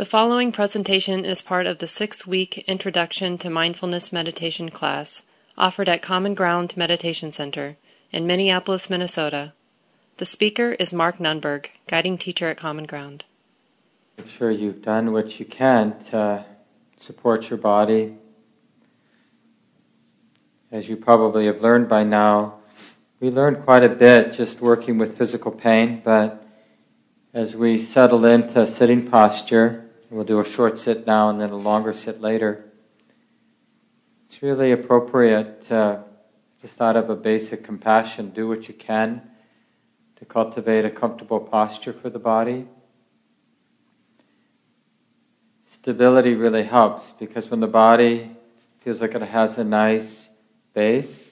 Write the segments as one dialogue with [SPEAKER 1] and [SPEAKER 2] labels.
[SPEAKER 1] The following presentation is part of the six week Introduction to Mindfulness Meditation class offered at Common Ground Meditation Center in Minneapolis, Minnesota. The speaker is Mark Nunberg, guiding teacher at Common Ground.
[SPEAKER 2] Make sure you've done what you can to support your body. As you probably have learned by now, we learned quite a bit just working with physical pain, but as we settle into sitting posture, we'll do a short sit now and then a longer sit later. It's really appropriate to, just out of a basic compassion, do what you can to cultivate a comfortable posture for the body. Stability really helps because when the body feels like it has a nice base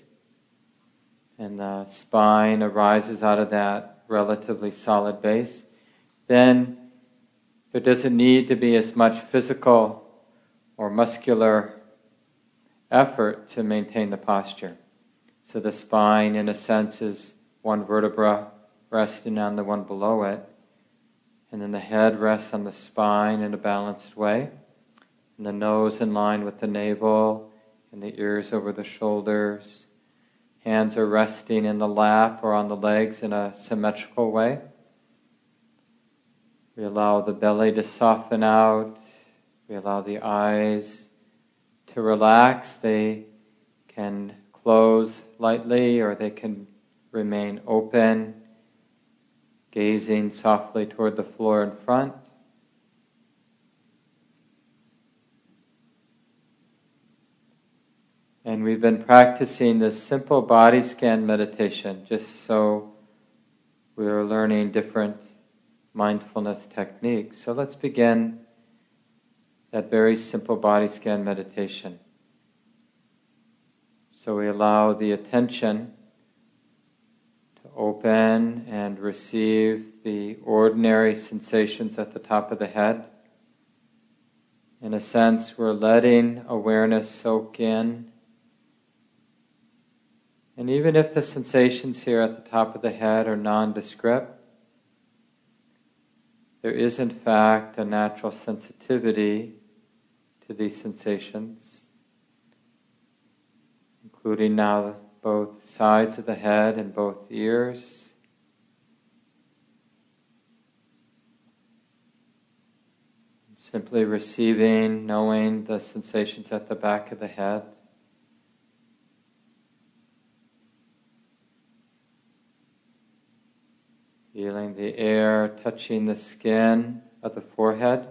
[SPEAKER 2] and the spine arises out of that relatively solid base, then there doesn't need to be as much physical or muscular effort to maintain the posture. So the spine, in a sense, is one vertebra resting on the one below it. And then the head rests on the spine in a balanced way. And the nose in line with the navel, and the ears over the shoulders. Hands are resting in the lap or on the legs in a symmetrical way. We allow the belly to soften out. We allow the eyes to relax. They can close lightly or they can remain open, gazing softly toward the floor in front. And we've been practicing this simple body scan meditation just so we are learning different mindfulness technique. So let's begin that very simple body scan meditation. So we allow the attention to open and receive the ordinary sensations at the top of the head. In a sense, we're letting awareness soak in. And even if the sensations here at the top of the head are nondescript, there is, in fact, a natural sensitivity to these sensations, including now both sides of the head and both ears. Simply receiving, knowing the sensations at the back of the head. Feeling the touching the skin of the forehead.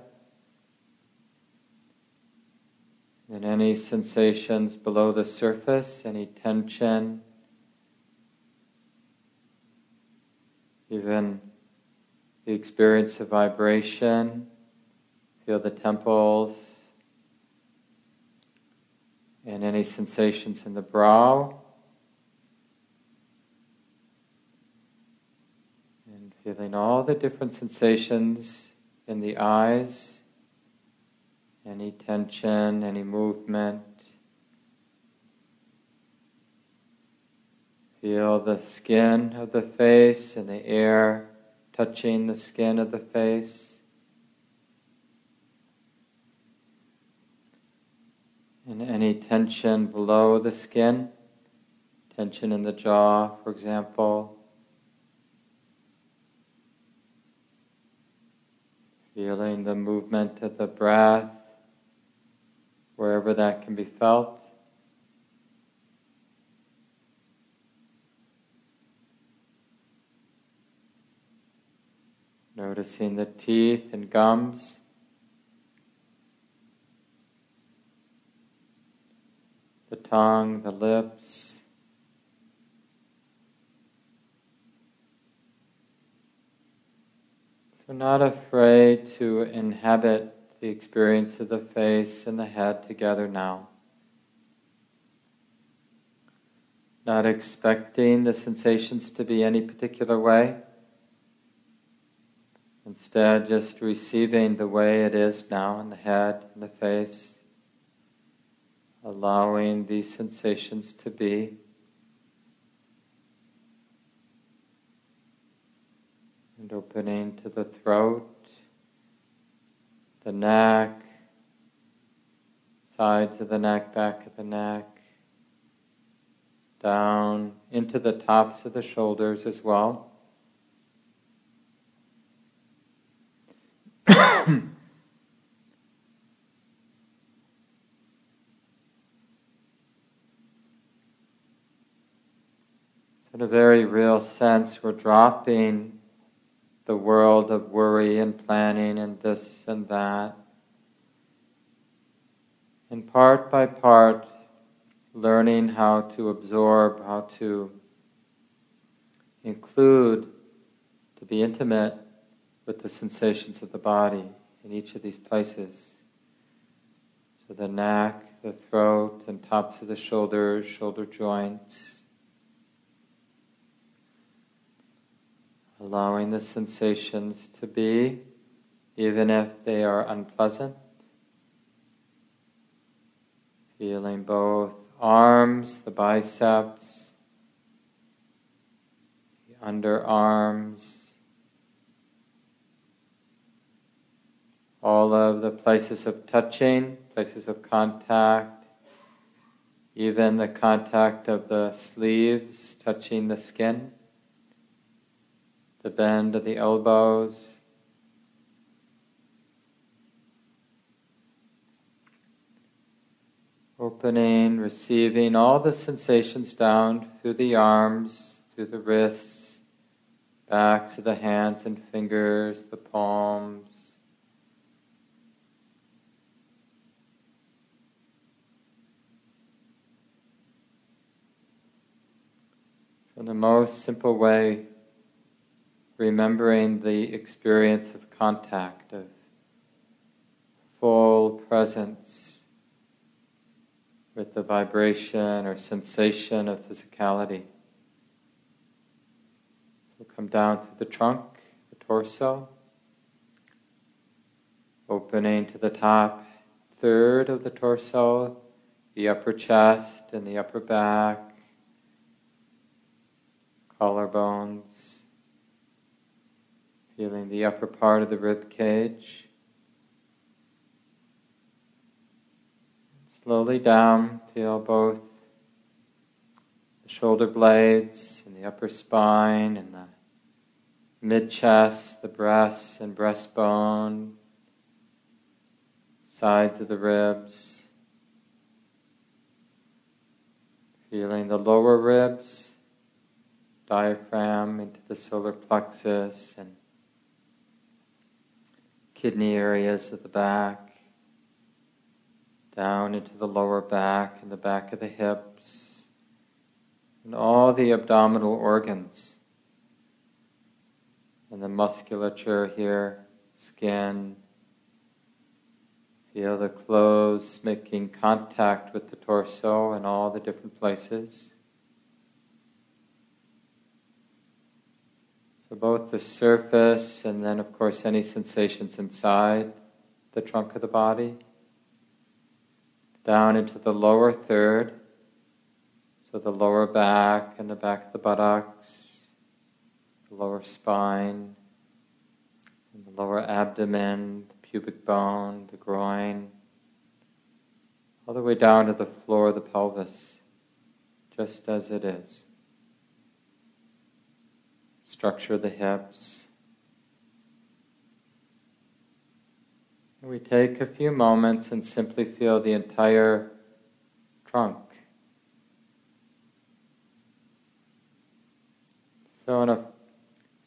[SPEAKER 2] And any sensations below the surface, any tension, even the experience of vibration. Feel the temples and any sensations in the brow. Feeling all the different sensations in the eyes, any tension, any movement. Feel the skin of the face and the air touching the skin of the face. And any tension below the skin, tension in the jaw, for example. Feeling the movement of the breath wherever that can be felt. Noticing the teeth and gums. The tongue, the lips. So, not afraid to inhabit the experience of the face and the head together now. Not expecting the sensations to be any particular way. Instead, just receiving the way it is now in the head and the face, allowing these sensations to be. And opening to the throat, the neck, sides of the neck, back of the neck, down into the tops of the shoulders as well. in a very real sense, we're dropping the world of worry and planning and this and that. And part by part, learning how to absorb, how to include, to be intimate with the sensations of the body in each of these places. So the neck, the throat, and tops of the shoulders, shoulder joints allowing the sensations to be, even if they are unpleasant. Feeling both arms, the biceps, the underarms, all of the places of touching, places of contact, even the contact of the sleeves touching the skin the bend of the elbows. Opening, receiving all the sensations down through the arms, through the wrists, backs of the hands and fingers, the palms. In the most simple way, remembering the experience of contact, of full presence with the vibration or sensation of physicality. So come down to the trunk, the torso, opening to the top third of the torso, the upper chest and the upper back, collarbones feeling the upper part of the rib cage. Slowly down, feel both the shoulder blades and the upper spine and the mid chest, the breasts and breastbone, sides of the ribs. Feeling the lower ribs, diaphragm into the solar plexus and kidney areas of the back, down into the lower back and the back of the hips, and all the abdominal organs, and the musculature here, skin. Feel the clothes making contact with the torso in all the different places. So, both the surface and then, of course, any sensations inside the trunk of the body. Down into the lower third, so the lower back and the back of the buttocks, the lower spine, the lower abdomen, the pubic bone, the groin, all the way down to the floor of the pelvis, just as it is structure the hips. We take a few moments and simply feel the entire trunk. So, in a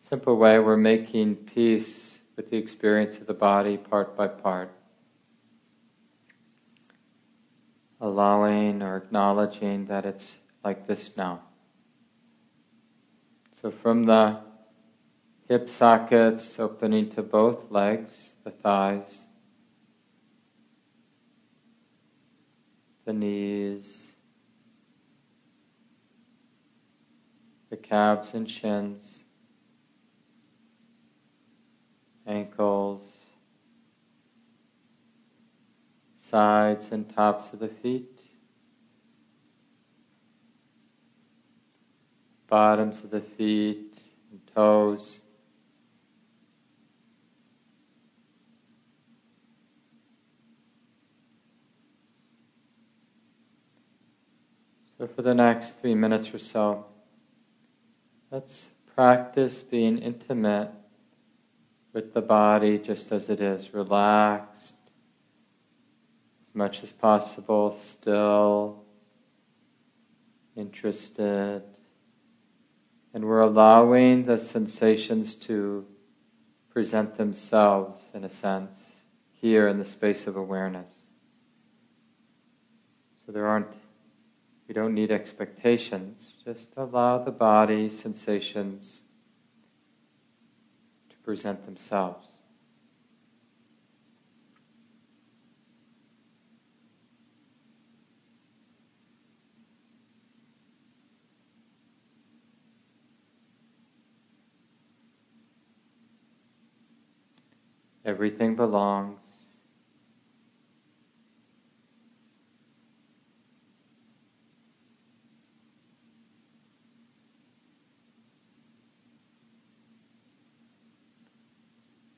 [SPEAKER 2] simple way, we're making peace with the experience of the body part by part. Allowing or acknowledging that it's like this now. So from the hip sockets opening to both legs, the thighs, the knees, the calves and shins, ankles, sides and tops of the feet. bottoms of the feet and toes. So, for the next three minutes or so, let's practice being intimate with the body just as it is, relaxed as much as possible, still, interested. And we're allowing the sensations to present themselves, in a sense, here in the space of awareness. So there aren't, we don't need expectations, just allow the body sensations to present themselves. Everything belongs.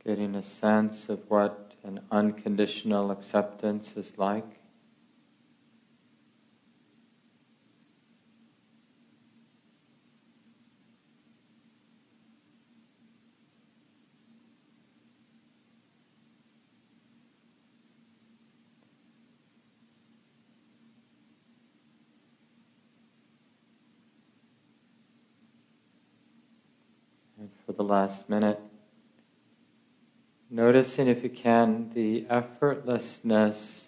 [SPEAKER 2] Getting a sense of what an unconditional acceptance is like. for the last minute. Noticing, if you can, the effortlessness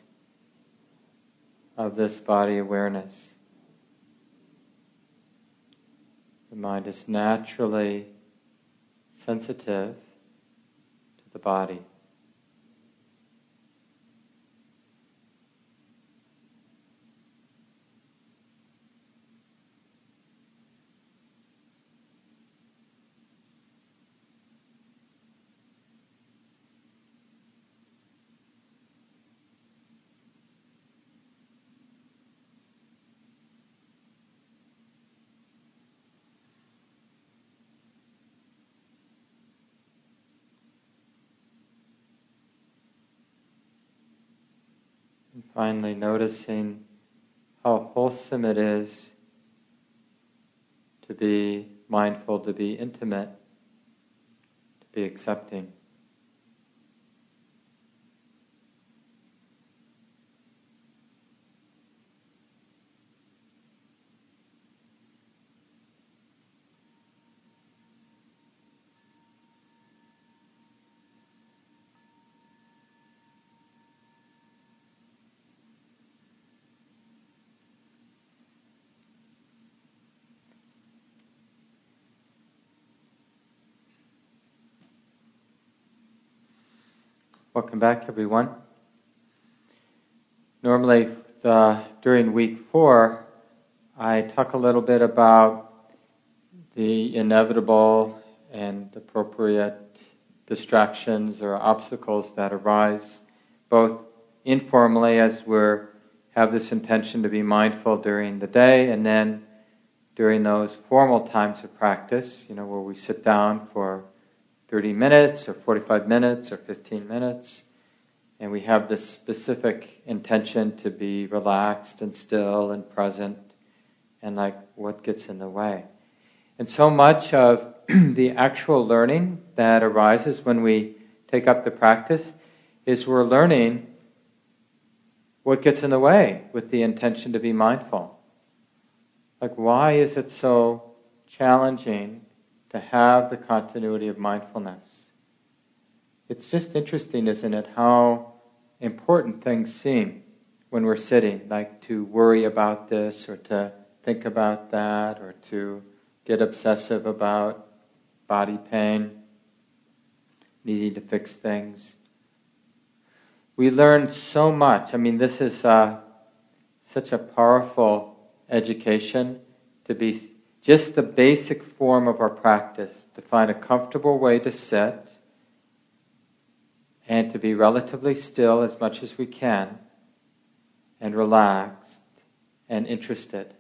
[SPEAKER 2] of this body awareness. The mind is naturally sensitive to the body. Finally noticing how wholesome it is to be mindful, to be intimate, to be accepting. Welcome back, everyone. Normally, the, during week four, I talk a little bit about the inevitable and appropriate distractions or obstacles that arise, both informally as we have this intention to be mindful during the day, and then during those formal times of practice, you know, where we sit down for 30 minutes or 45 minutes or 15 minutes. And we have this specific intention to be relaxed and still and present and like what gets in the way. And so much of the actual learning that arises when we take up the practice is we're learning what gets in the way with the intention to be mindful. Like, why is it so challenging to have the continuity of mindfulness. It's just interesting, isn't it, how important things seem when we're sitting, like to worry about this or to think about that or to get obsessive about body pain, needing to fix things. We learn so much. I mean, this is uh, such a powerful education to be just the basic form of our practice to find a comfortable way to sit and to be relatively still as much as we can and relaxed and interested.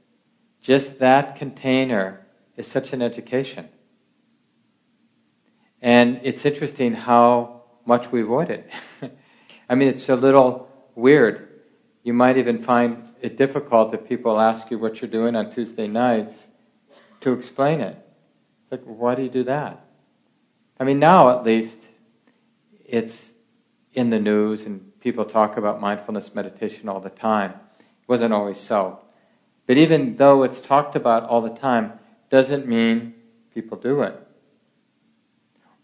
[SPEAKER 2] Just that container is such an education. And it's interesting how much we avoid it. I mean, it's a little weird you might even find it difficult if people ask you what you're doing on Tuesday nights to explain it. Like, why do you do that? I mean, now at least it's in the news and people talk about mindfulness meditation all the time. It wasn't always so. But even though it's talked about all the time, doesn't mean people do it.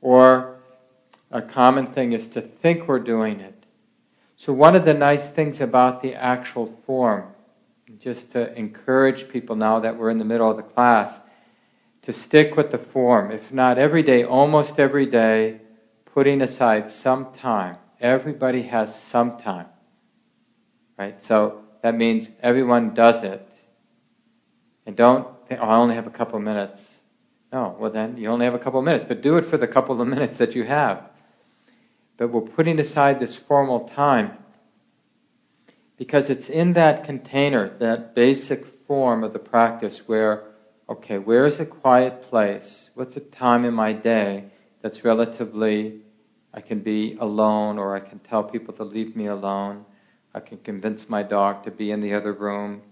[SPEAKER 2] Or a common thing is to think we're doing it. So, one of the nice things about the actual form, just to encourage people now that we're in the middle of the class, to stick with the form, if not every day, almost every day, putting aside some time. Everybody has some time. Right? So that means everyone does it. And don't think, oh, I only have a couple minutes. No, well then, you only have a couple minutes, but do it for the couple of minutes that you have but we're putting aside this formal time because it's in that container, that basic form of the practice where, okay, where is a quiet place? What's a time in my day that's relatively, I can be alone or I can tell people to leave me alone. I can convince my dog to be in the other room.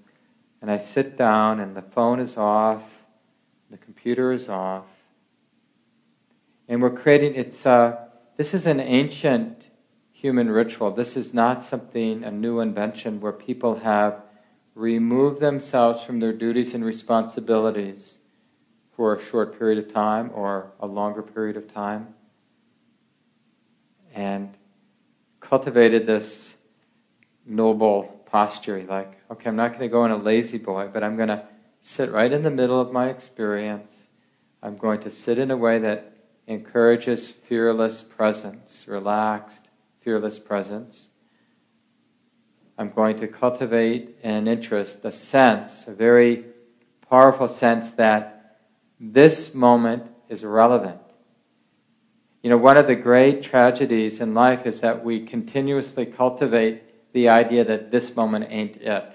[SPEAKER 2] And I sit down and the phone is off, the computer is off. And we're creating, it's, a, this is an ancient human ritual. This is not something, a new invention, where people have removed themselves from their duties and responsibilities for a short period of time or a longer period of time and cultivated this noble posture like, okay, I'm not going to go in a lazy boy, but I'm going to sit right in the middle of my experience. I'm going to sit in a way that encourages fearless presence, relaxed, fearless presence. I'm going to cultivate an interest, a sense, a very powerful sense that this moment is relevant. You know, one of the great tragedies in life is that we continuously cultivate the idea that this moment ain't it.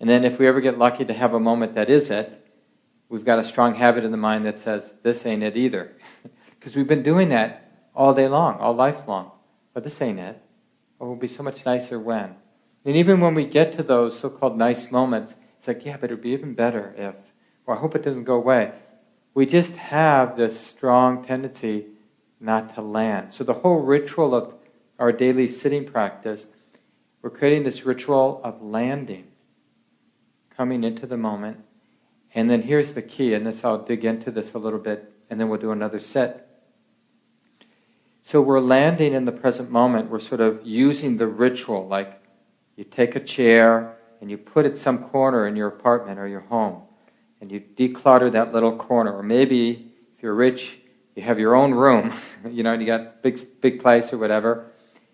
[SPEAKER 2] And then if we ever get lucky to have a moment that is it, we've got a strong habit in the mind that says, this ain't it either. Because we've been doing that all day long, all life long. But this ain't it. It will be so much nicer when. And even when we get to those so called nice moments, it's like, yeah, but it would be even better if, or I hope it doesn't go away. We just have this strong tendency not to land. So the whole ritual of our daily sitting practice, we're creating this ritual of landing, coming into the moment, and then here's the key, and this I'll dig into this a little bit, and then we'll do another set. So we're landing in the present moment. We're sort of using the ritual, like you take a chair and you put it some corner in your apartment or your home, and you declutter that little corner. Or maybe if you're rich, you have your own room, you know, and you got big big place or whatever,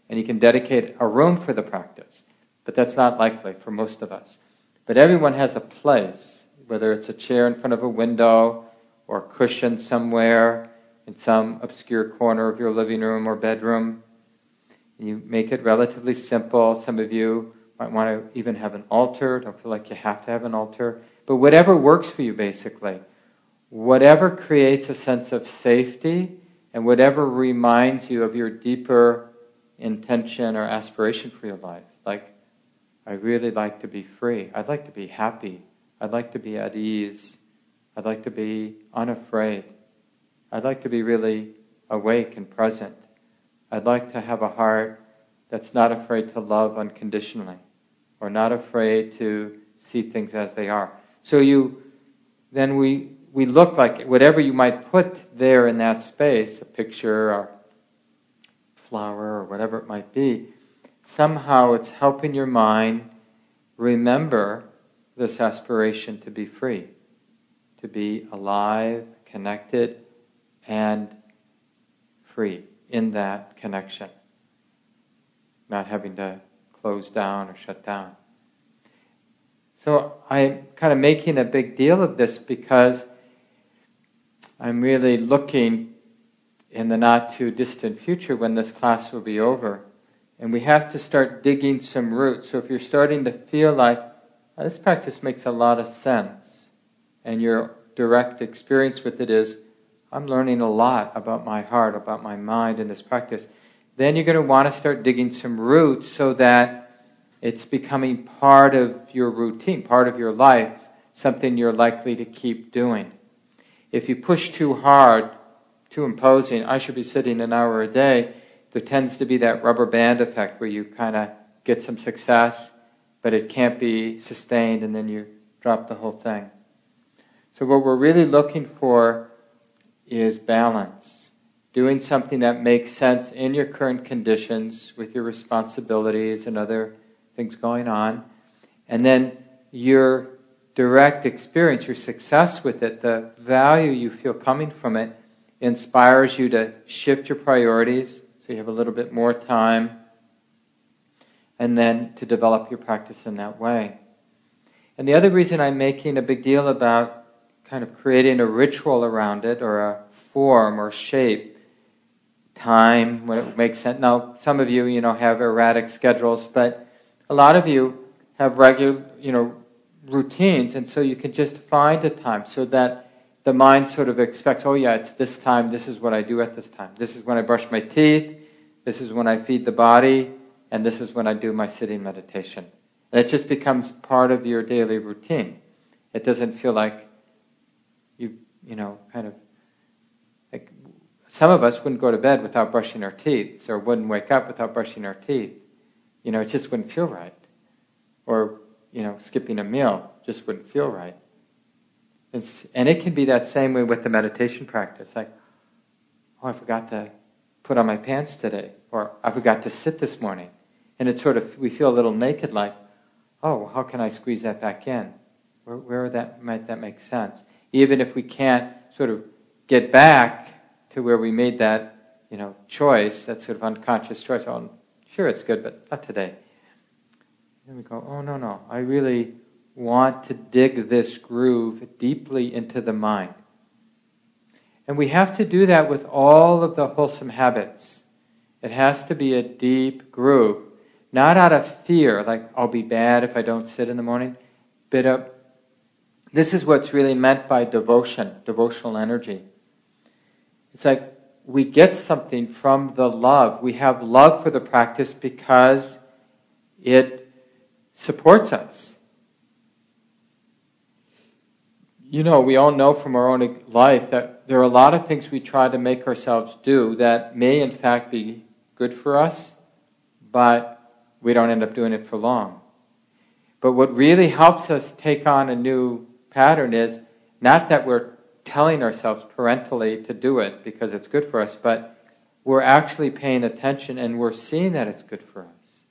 [SPEAKER 2] and you can dedicate a room for the practice. But that's not likely for most of us. But everyone has a place whether it's a chair in front of a window or a cushion somewhere in some obscure corner of your living room or bedroom. You make it relatively simple. Some of you might want to even have an altar. Don't feel like you have to have an altar. But whatever works for you, basically. Whatever creates a sense of safety and whatever reminds you of your deeper intention or aspiration for your life. Like, I really like to be free. I'd like to be happy. I'd like to be at ease. I'd like to be unafraid. I'd like to be really awake and present. I'd like to have a heart that's not afraid to love unconditionally or not afraid to see things as they are. So you then we we look like whatever you might put there in that space, a picture or flower or whatever it might be, somehow it's helping your mind remember this aspiration to be free, to be alive, connected, and free in that connection, not having to close down or shut down. So I'm kind of making a big deal of this because I'm really looking in the not too distant future when this class will be over. And we have to start digging some roots. So if you're starting to feel like now, this practice makes a lot of sense, and your direct experience with it is I'm learning a lot about my heart, about my mind in this practice. Then you're going to want to start digging some roots so that It's becoming part of your routine, part of your life, something you're likely to keep doing. If you push too hard, too imposing, I should be sitting an hour a day, there tends to be that rubber band effect where you kind of get some success, but it can't be sustained, and then you drop the whole thing. So, what we're really looking for is balance. Doing something that makes sense in your current conditions with your responsibilities and other things going on. And then your direct experience, your success with it, the value you feel coming from it, inspires you to shift your priorities so you have a little bit more time, and then to develop your practice in that way. And the other reason I'm making a big deal about kind of creating a ritual around it or a form or shape, time when it makes sense. Now, some of you, you know, have erratic schedules, but a lot of you have regular, you know, routines, and so you can just find a time so that the mind sort of expects, oh yeah, it's this time, this is what I do at this time. This is when I brush my teeth, this is when I feed the body, and this is when I do my sitting meditation. And it just becomes part of your daily routine. It doesn't feel like you, know, kind of like some of us wouldn't go to bed without brushing our teeth, or wouldn't wake up without brushing our teeth. You know, it just wouldn't feel right. Or, you know, skipping a meal just wouldn't feel right. It's, and it can be that same way with the meditation practice. Like, oh, I forgot to put on my pants today, or I forgot to sit this morning. And it's sort of, we feel a little naked, like, oh, how can I squeeze that back in? Where, where that might that make sense? Even if we can't sort of get back to where we made that, you know, choice, that sort of unconscious choice. Oh, sure, it's good, but not today. Then we go, oh, no, no, I really want to dig this groove deeply into the mind. And we have to do that with all of the wholesome habits. It has to be a deep groove, not out of fear, like I'll be bad if I don't sit in the morning, but up. This is what's really meant by devotion, devotional energy. It's like we get something from the love. We have love for the practice because it supports us. You know, we all know from our own life that there are a lot of things we try to make ourselves do that may, in fact, be good for us, but we don't end up doing it for long. But what really helps us take on a new pattern is not that we're telling ourselves parentally to do it because it's good for us, but we're actually paying attention and we're seeing that it's good for us.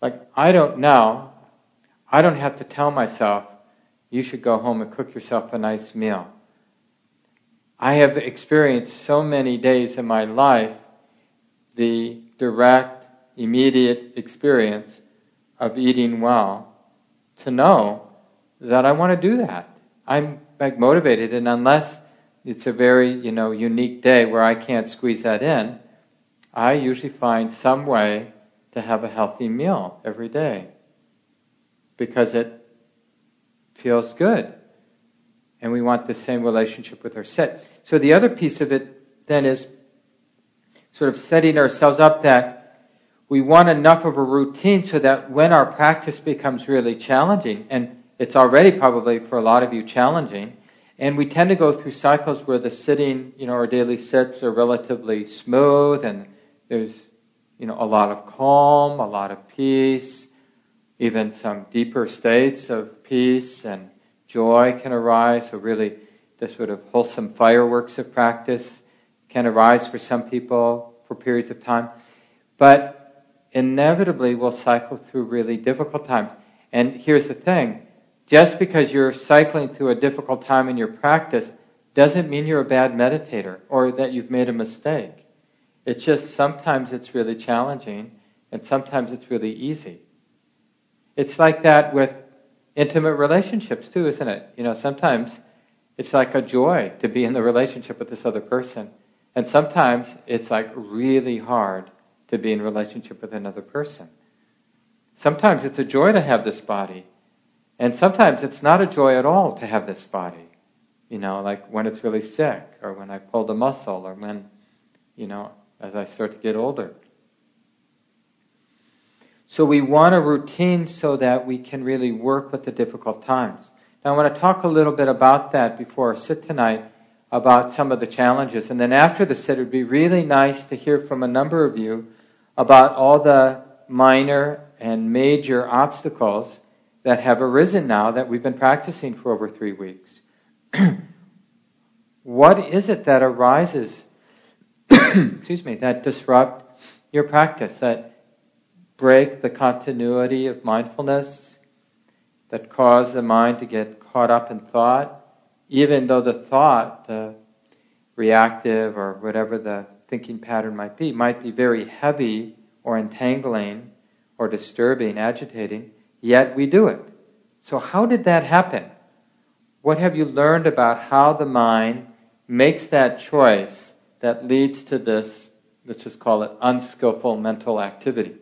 [SPEAKER 2] Like, I don't know, I don't have to tell myself, you should go home and cook yourself a nice meal. I have experienced so many days in my life the direct, immediate experience of eating well to know that I want to do that. I'm like motivated, and unless it's a very you know unique day where I can't squeeze that in, I usually find some way to have a healthy meal every day because it feels good. And we want the same relationship with our sit. So the other piece of it then is sort of setting ourselves up that we want enough of a routine so that when our practice becomes really challenging, and it's already probably for a lot of you challenging, and we tend to go through cycles where the sitting, you know, our daily sits are relatively smooth and there's you know, a lot of calm, a lot of peace, even some deeper states of peace and joy can arise. So, really, the sort of wholesome fireworks of practice can arise for some people for periods of time. But inevitably, we'll cycle through really difficult times. And here's the thing just because you're cycling through a difficult time in your practice doesn't mean you're a bad meditator or that you've made a mistake. It's just sometimes it's really challenging and sometimes it's really easy. It's like that with intimate relationships too, isn't it? You know, sometimes it's like a joy to be in the relationship with this other person. And sometimes it's like really hard to be in relationship with another person. Sometimes it's a joy to have this body. And sometimes it's not a joy at all to have this body. You know, like when it's really sick, or when I pulled a muscle, or when, you know, as I start to get older. So we want a routine so that we can really work with the difficult times. Now I want to talk a little bit about that before I sit tonight about some of the challenges. And then after the sit, it would be really nice to hear from a number of you about all the minor and major obstacles that have arisen now that we've been practicing for over three weeks. what is it that arises, excuse me, that disrupt your practice, that break the continuity of mindfulness that cause the mind to get caught up in thought, even though the thought, the reactive or whatever the thinking pattern might be, might be very heavy or entangling or disturbing, agitating, yet we do it. So, how did that happen? What have you learned about how the mind makes that choice that leads to this, let's just call it unskillful mental activity?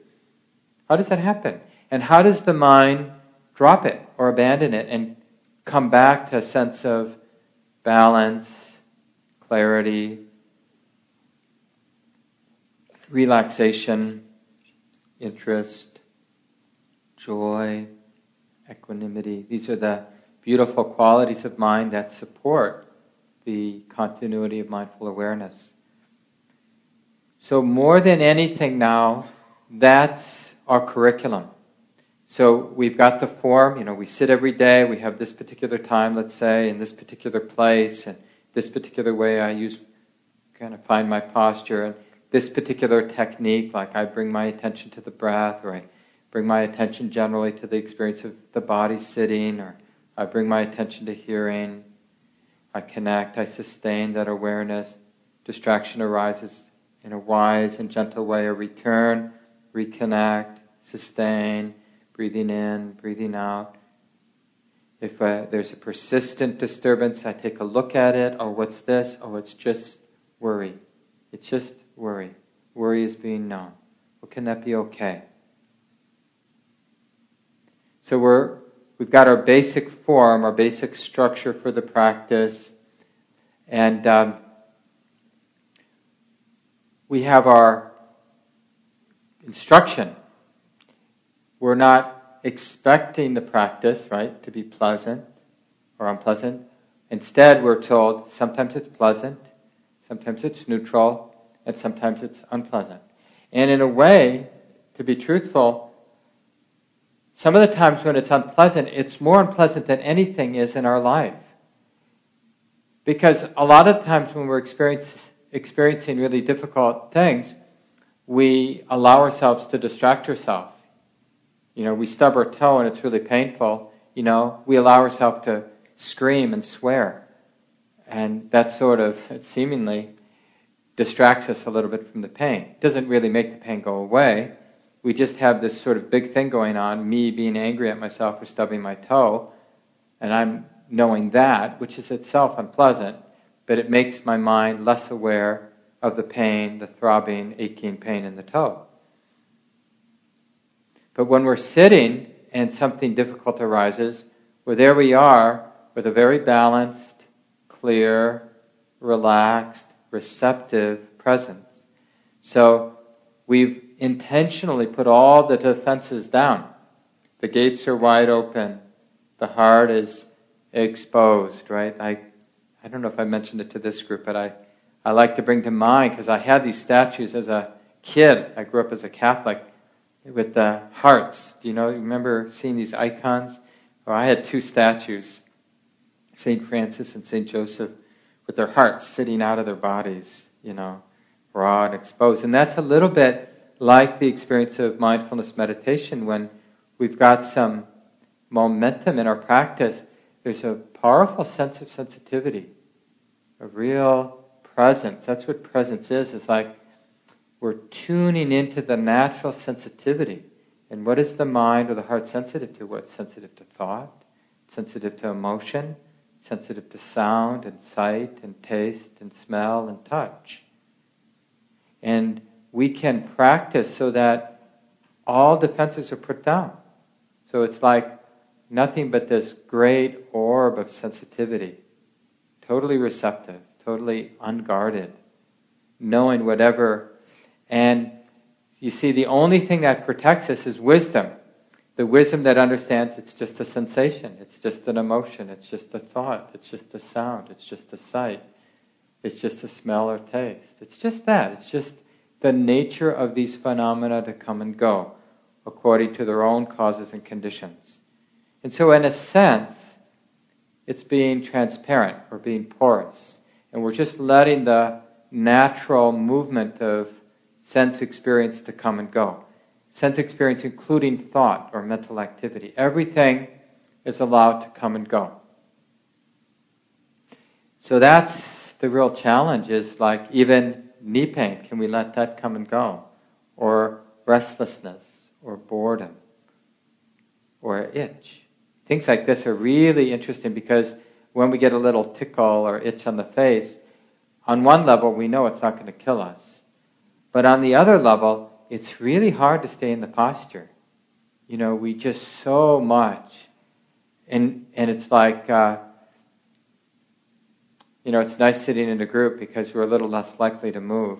[SPEAKER 2] How does that happen? And how does the mind drop it or abandon it and come back to a sense of balance, clarity, relaxation, interest, joy, equanimity? These are the beautiful qualities of mind that support the continuity of mindful awareness. So, more than anything now, that's our curriculum. So we've got the form, you know, we sit every day, we have this particular time, let's say, in this particular place, and this particular way I use, kind of find my posture, and this particular technique, like I bring my attention to the breath, or I bring my attention generally to the experience of the body sitting, or I bring my attention to hearing, I connect, I sustain that awareness, distraction arises in a wise and gentle way, a return, reconnect, sustain, breathing in, breathing out. If uh, there's a persistent disturbance, I take a look at it. Oh, what's this? Oh, it's just worry. It's just worry. Worry is being known. Well, can that be okay? So we're we've got our basic form, our basic structure for the practice, and um, we have our instruction we're not expecting the practice, right, to be pleasant or unpleasant. Instead, we're told sometimes it's pleasant, sometimes it's neutral, and sometimes it's unpleasant. And in a way, to be truthful, some of the times when it's unpleasant, it's more unpleasant than anything is in our life. Because a lot of times when we're experiencing really difficult things, we allow ourselves to distract ourselves you know, we stub our toe and it's really painful. You know, we allow ourselves to scream and swear. And that sort of, seemingly, distracts us a little bit from the pain. It doesn't really make the pain go away. We just have this sort of big thing going on, me being angry at myself for stubbing my toe, and I'm knowing that, which is itself unpleasant, but it makes my mind less aware of the pain, the throbbing, aching pain in the toe. But when we're sitting and something difficult arises, well, there we are with a very balanced, clear, relaxed, receptive presence. So we've intentionally put all the defenses down. The gates are wide open. The heart is exposed, right? I, I don't know if I mentioned it to this group, but I, I like to bring to mind because I had these statues as a kid. I grew up as a Catholic with the hearts. Do you know? Remember seeing these icons? Or I had two statues, Saint Francis and Saint Joseph, with their hearts sitting out of their bodies. You know, raw and exposed. And that's a little bit like the experience of mindfulness meditation when we've got some momentum in our practice. There's a powerful sense of sensitivity, a real presence. That's what presence is. It's like we're tuning into the natural sensitivity. And what is the mind or the heart sensitive to? What's sensitive to thought, sensitive to emotion, sensitive to sound and sight and taste and smell and touch. And we can practice so that all defenses are put down. So it's like nothing but this great orb of sensitivity, totally receptive, totally unguarded, knowing whatever and You see, the only thing that protects us is wisdom. The wisdom that understands it's just a sensation, it's just an emotion, it's just a thought, it's just a sound, it's just a sight, it's just a smell or taste. It's just that. It's just the nature of these phenomena to come and go according to their own causes and conditions. And so, in a sense, it's being transparent or being porous. And we're just letting the natural movement of sense experience to come and go. Sense experience, including thought or mental activity. Everything is allowed to come and go. So that's the real challenge is like even knee pain, can we let that come and go? Or restlessness, or boredom, or itch. Things like this are really interesting because when we get a little tickle or itch on the face, on one level we know it's not going to kill us. But on the other level, it's really hard to stay in the posture. You know, we just so much. And, and it's like, uh, you know, it's nice sitting in a group because we're a little less likely to move.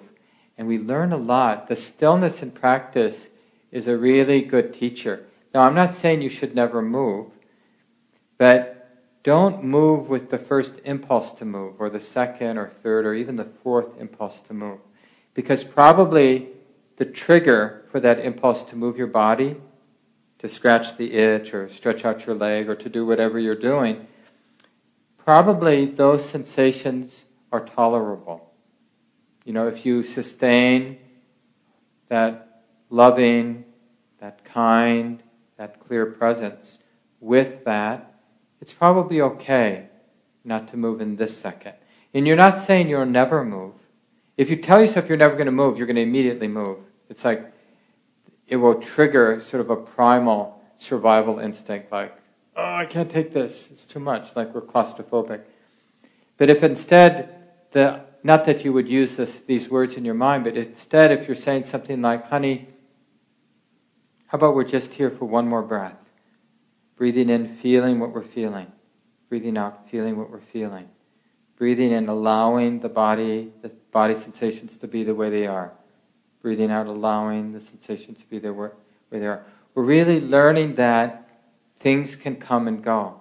[SPEAKER 2] And we learn a lot. The stillness in practice is a really good teacher. Now, I'm not saying you should never move, but don't move with the first impulse to move, or the second, or third, or even the fourth impulse to move. Because probably the trigger for that impulse to move your body, to scratch the itch, or stretch out your leg, or to do whatever you're doing, probably those sensations are tolerable. You know, if you sustain that loving, that kind, that clear presence with that, it's probably okay not to move in this second. And you're not saying you'll never move. If you tell yourself you're never going to move, you're going to immediately move. It's like it will trigger sort of a primal survival instinct like, oh, I can't take this, it's too much, like we're claustrophobic. But if instead, the, not that you would use this, these words in your mind, but instead, if you're saying something like, honey, how about we're just here for one more breath? Breathing in, feeling what we're feeling. Breathing out, feeling what we're feeling. Breathing in, allowing the body, the body sensations to be the way they are. Breathing out, allowing the sensations to be the way they are. We're really learning that things can come and go.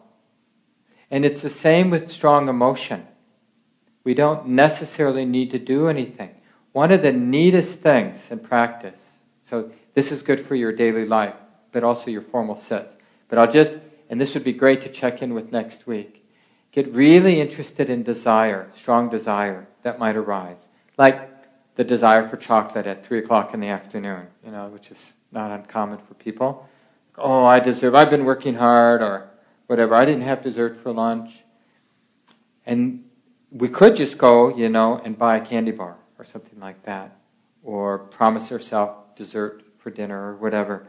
[SPEAKER 2] And it's the same with strong emotion. We don't necessarily need to do anything. One of the neatest things in practice, so this is good for your daily life, but also your formal sits. But I'll just, and this would be great to check in with next week. Get really interested in desire, strong desire that might arise. Like the desire for chocolate at 3 o'clock in the afternoon, you know, which is not uncommon for people oh, I deserve, I've been working hard, or whatever, I didn't have dessert for lunch. And we could just go, you know, and buy a candy bar or something like that, or promise ourselves dessert for dinner or whatever.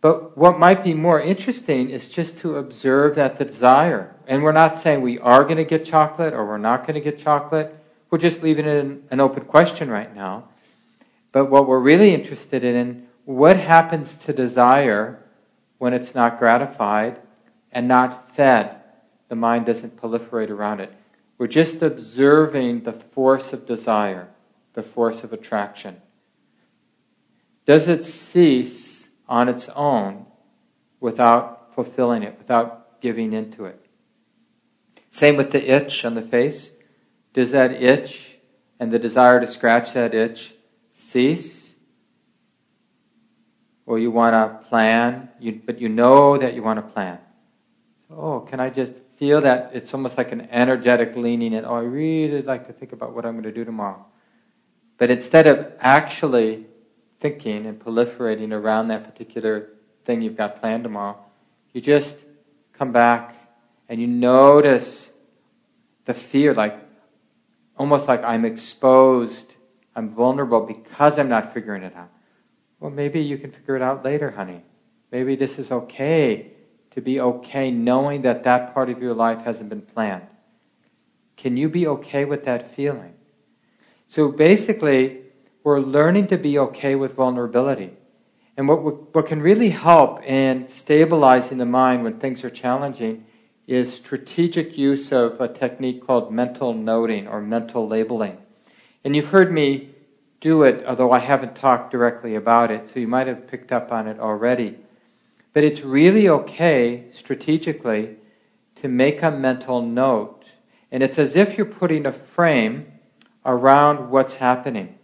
[SPEAKER 2] But what might be more interesting is just to observe that the desire. And we're not saying we are going to get chocolate or we're not going to get chocolate. We're just leaving it an open question right now. But what we're really interested in what happens to desire when it's not gratified and not fed? The mind doesn't proliferate around it. We're just observing the force of desire, the force of attraction. Does it cease on its own without fulfilling it, without giving into it? Same with the itch on the face. Does that itch and the desire to scratch that itch cease? Or you want to plan, you, but you know that you want to plan. oh, can I just feel that? It's almost like an energetic leaning in, oh, I really like to think about what I'm going to do tomorrow. But instead of actually thinking and proliferating around that particular thing you've got planned tomorrow, you just come back and you notice the fear, like almost like I'm exposed, I'm vulnerable because I'm not figuring it out. Well, maybe you can figure it out later, honey. Maybe this is okay to be okay knowing that that part of your life hasn't been planned. Can you be okay with that feeling? So basically, we're learning to be okay with vulnerability. And what, what can really help in stabilizing the mind when things are challenging is strategic use of a technique called mental noting or mental labeling. And you've heard me do it, although I haven't talked directly about it, so you might have picked up on it already. But it's really okay strategically to make a mental note. And it's as if you're putting a frame around what's happening.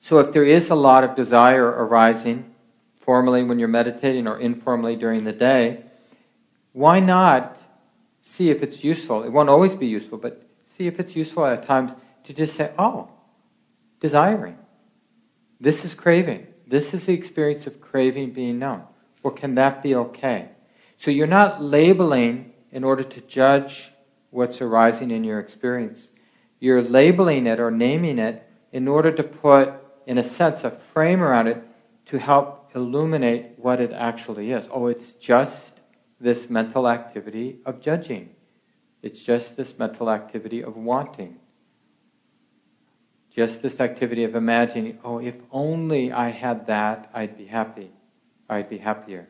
[SPEAKER 2] So if there is a lot of desire arising, formally when you're meditating or informally during the day, why not see if it's useful? It won't always be useful, but see if it's useful at times to just say, oh, desiring. This is craving. This is the experience of craving being known. Or can that be okay? So you're not labeling in order to judge what's arising in your experience. You're labeling it or naming it in order to put, in a sense, a frame around it to help illuminate what it actually is. Oh, it's just this mental activity of judging. It's just this mental activity of wanting. Just this activity of imagining, oh, if only I had that, I'd be happy. I'd be happier.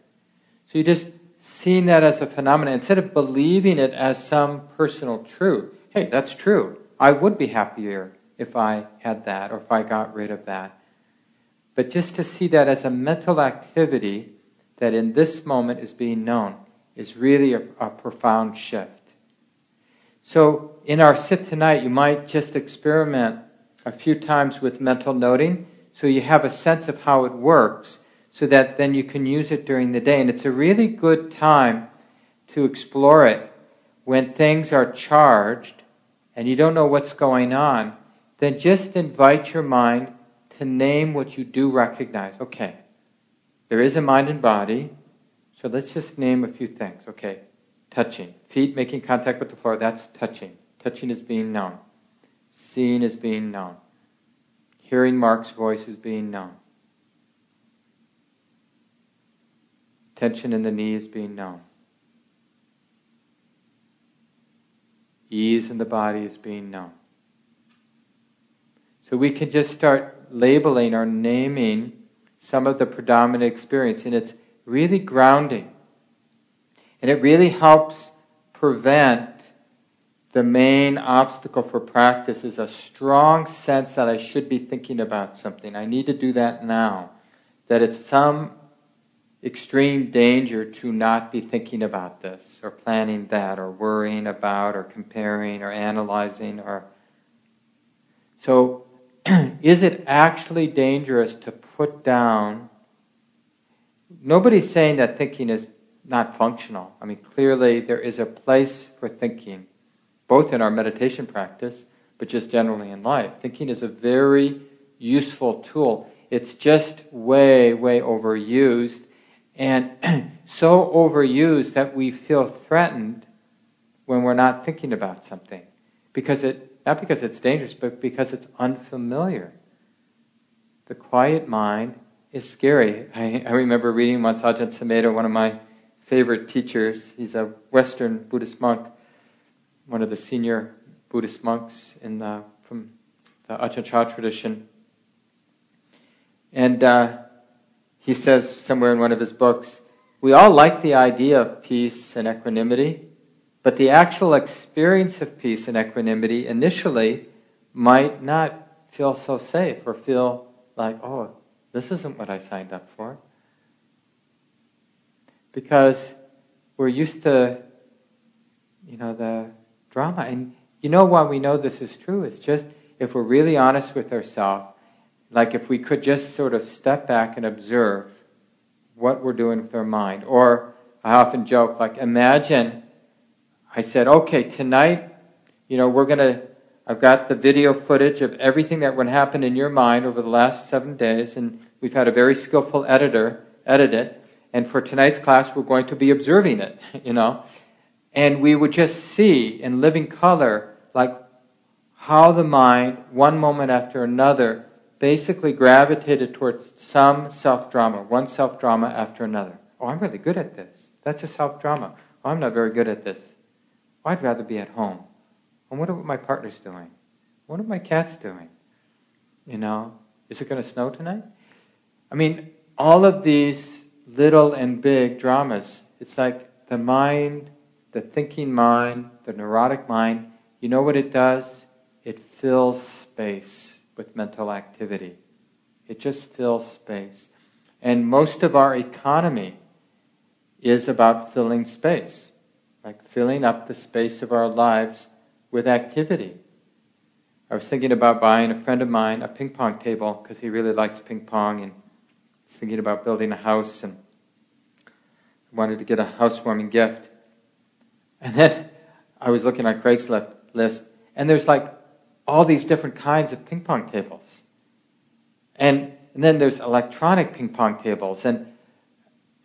[SPEAKER 2] So you just seeing that as a phenomenon instead of believing it as some personal truth. Hey, that's true. I would be happier if I had that or if I got rid of that. But just to see that as a mental activity that in this moment is being known is really a, a profound shift. So, in our sit tonight, you might just experiment a few times with mental noting so you have a sense of how it works so that then you can use it during the day. And it's a really good time to explore it when things are charged and you don't know what's going on. Then just invite your mind to name what you do recognize. Okay, there is a mind and body, so let's just name a few things. Okay, touching. Feet making contact with the floor, that's touching. Touching is being known. Seeing is being known. Hearing Mark's voice is being known. Tension in the knee is being known. Ease in the body is being known. So we can just start labeling or naming some of the predominant experience, and it's really grounding. And it really helps prevent the main obstacle for practice is a strong sense that I should be thinking about something. I need to do that now. That it's some extreme danger to not be thinking about this or planning that or worrying about or comparing or analyzing or so is it actually dangerous to put down nobody's saying that thinking is not functional i mean clearly there is a place for thinking both in our meditation practice but just generally in life. Thinking is a very useful tool. It's just way way overused and so overused that we feel threatened when we're not thinking about something. Because it not because it's dangerous but because it's unfamiliar. The quiet mind is scary. I, I remember reading once ajahn sumedho one of my favorite teachers. He's a western buddhist monk one of the senior buddhist monks in the, from the ajahn tradition and uh, he says somewhere in one of his books, we all like the idea of peace and equanimity, but the actual experience of peace and equanimity initially might not feel so safe or feel like, oh, this isn't what I signed up for. Because we're used to, you know, the drama. And you know why we know this is true? It's just if we're really honest with ourselves like if we could just sort of step back and observe what we're doing with our mind. Or I often joke, like, imagine I said, okay, tonight, you know, we're going to, I've got the video footage of everything that would happen in your mind over the last seven days, and we've had a very skillful editor edit it. And for tonight's class, we're going to be observing it, you know. And we would just see in living color, like, how the mind, one moment after another, basically gravitated towards some self drama, one self drama after another. Oh, I'm really good at this. That's a self drama. Oh, I'm not very good at this. Oh, I'd rather be at home. Wonder what my partner's doing. What are my cats doing? You know, is it going to snow tonight? I mean, all of these little and big dramas, it's like the mind, the thinking mind, the neurotic mind, you know what it does? It fills space with mental activity. It just fills space. And most of our economy is about filling space, like filling up the space of our lives with activity. I was thinking about buying a friend of mine a ping pong table because he really likes ping pong and he's thinking about building a house and wanted to get a housewarming gift. And then I was looking on Craigslist and there's like all these different kinds of ping pong tables. And, and then there's electronic ping pong tables. And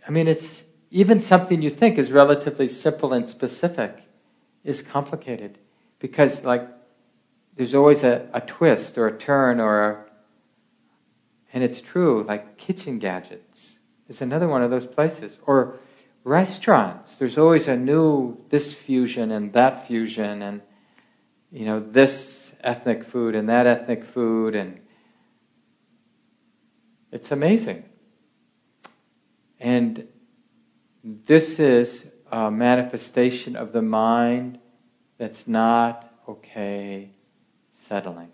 [SPEAKER 2] I mean, it's even something you think is relatively simple and specific is complicated because, like, there's always a, a twist or a turn or a, and it's true, like kitchen gadgets is another one of those places. Or restaurants, there's always a new this fusion and that fusion and, you know, this ethnic food and that ethnic food and it's amazing. And this is a manifestation of the mind that's not okay settling.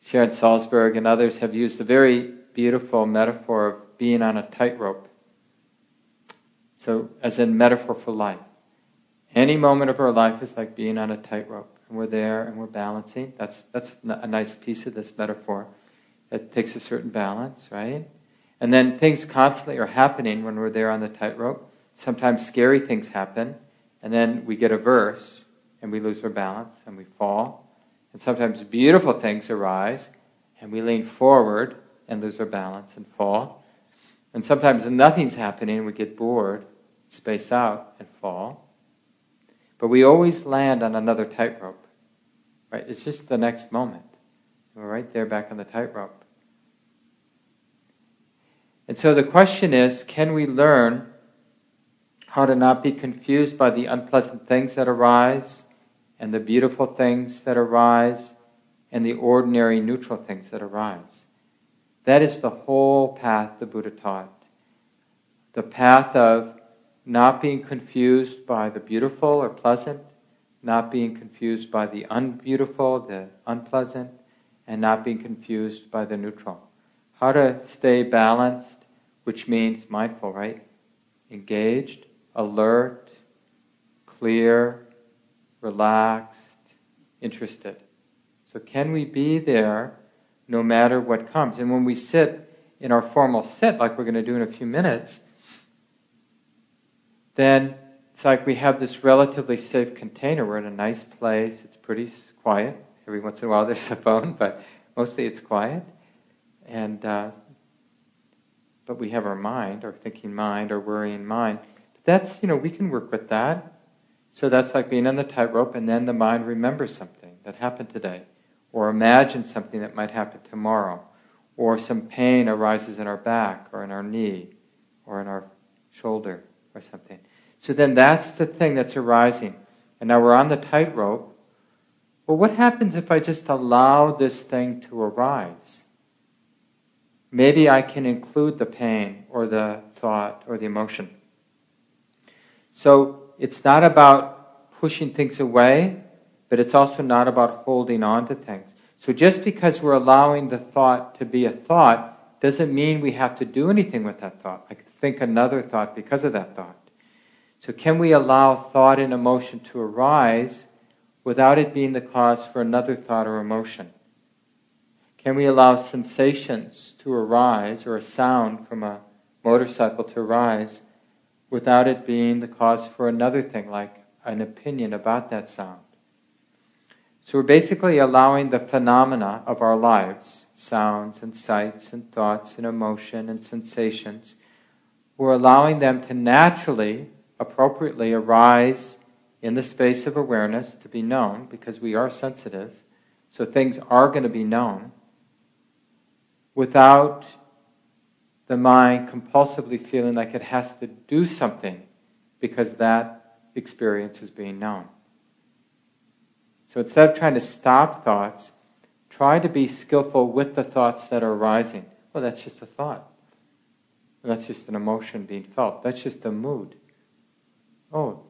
[SPEAKER 2] Sharon Salzberg and others have used a very beautiful metaphor of being on a tightrope. So, as a metaphor for life. Any moment of our life is like being on a tightrope, and we're there and we're balancing. That's, that's a nice piece of this metaphor. It takes a certain balance, right? And then things constantly are happening when we're there on the tightrope. Sometimes scary things happen, and then we get averse and we lose our balance and we fall. And sometimes beautiful things arise and we lean forward and lose our balance and fall. And sometimes nothing's happening and we get bored, space out, and fall. But we always land on another tightrope. Right? It's just the next moment. We're right there back on the tightrope. And so the question is can we learn how to not be confused by the unpleasant things that arise and the beautiful things that arise and the ordinary neutral things that arise. That is the whole path the Buddha taught. The path of not being confused by the beautiful or pleasant, not being confused by the unbeautiful, the unpleasant, and not being confused by the neutral. How to stay balanced, which means mindful, right? Engaged, alert, clear, relaxed, interested. So, can we be there no matter what comes? And when we sit in our formal sit, like we're going to do in a few minutes, then it's like we have this relatively safe container. We're in a nice place, it's pretty quiet. Every once in a while there's a phone, but mostly it's quiet. And uh, but we have our mind, our thinking mind, our worrying mind. But that's you know we can work with that. So that's like being on the tightrope, and then the mind remembers something that happened today, or imagines something that might happen tomorrow, or some pain arises in our back, or in our knee, or in our shoulder, or something. So then that's the thing that's arising. And now we're on the tightrope. Well, what happens if I just allow this thing to arise? Maybe I can include the pain, or the thought, or the emotion. So it's not about pushing things away, but it's also not about holding on to things. So just because we're allowing the thought to be a thought doesn't mean we have to do anything with that thought. I could think another thought because of that thought. So can we allow thought and emotion to arise without it being the cause for another thought or emotion? Can we allow sensations to arise or a sound from a motorcycle to arise without it being the cause for another thing, like an opinion about that sound. So we're basically allowing the phenomena of our lives, sounds and sights and thoughts and emotion and sensations, we're allowing them to naturally, appropriately arise in the space of awareness to be known because we are sensitive. So things are going to be known without the mind compulsively feeling like it has to do something because that experience is being known. So instead of trying to stop thoughts, try to be skillful with the thoughts that are arising. Well, that's just a thought. That's just an emotion being felt. That's just a mood. Oh,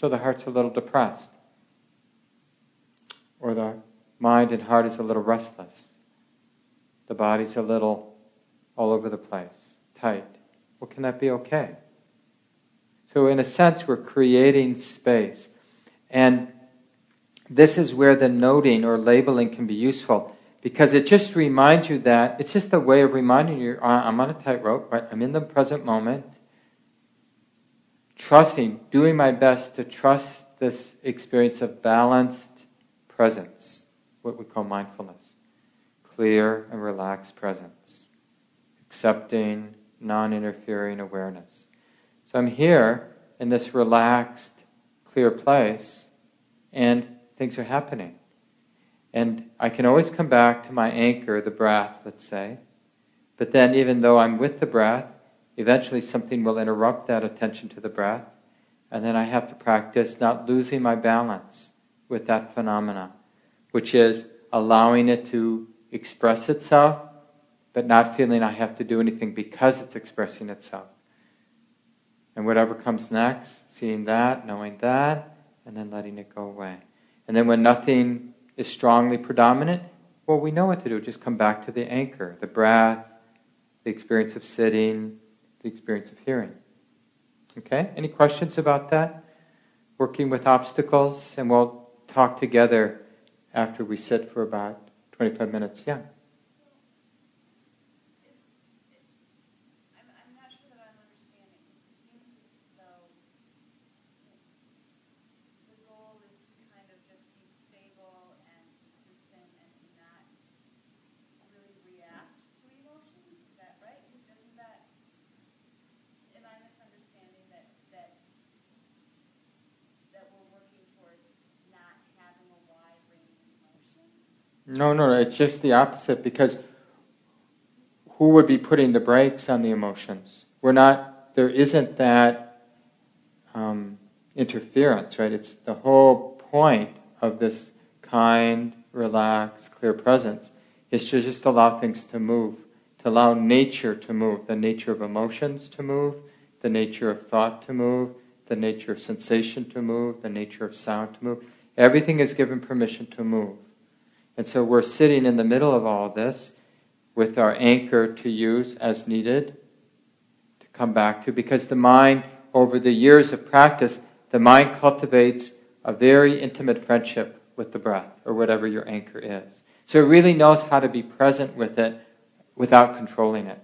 [SPEAKER 2] so the heart's a little depressed. Or the mind and heart is a little restless. The body's a little all over the place, tight. Well, can that be okay? So, in a sense, we're creating space. And this is where the noting or labeling can be useful because it just reminds you that it's just a way of reminding you I'm on a tightrope, right? I'm in the present moment, trusting, doing my best to trust this experience of balanced presence, what we call mindfulness, clear and relaxed presence, accepting, non interfering awareness. So I'm here in this relaxed, clear place, and things are happening. And I can always come back to my anchor, the breath, let's say. But then, even though I'm with the breath, eventually something will interrupt that attention to the breath. And then I have to practice not losing my balance with that phenomena, which is allowing it to express itself, but not feeling I have to do anything because it's expressing itself. And whatever comes next, seeing that, knowing that, and then letting it go away. And then when nothing is strongly predominant, well, we know what to do. Just come back to the anchor, the breath, the experience of sitting, the experience of hearing. Okay? Any questions about that? Working with obstacles, and we'll talk together after we sit for about 25 minutes. Yeah. No, no, it's just the opposite because who would be putting the brakes on the emotions? We're not, there isn't that um, interference, right? It's the whole point of this kind, relaxed, clear presence is to just allow things to move, to allow nature to move, the nature of emotions to move, the nature of thought to move, the nature of sensation to move, the nature of sound to move. Everything is given permission to move. And so we're sitting in the middle of all this with our anchor to use as needed to come back to because the mind, over the years of practice, the mind cultivates a very intimate friendship with the breath or whatever your anchor is. So it really knows how to be present with it without controlling it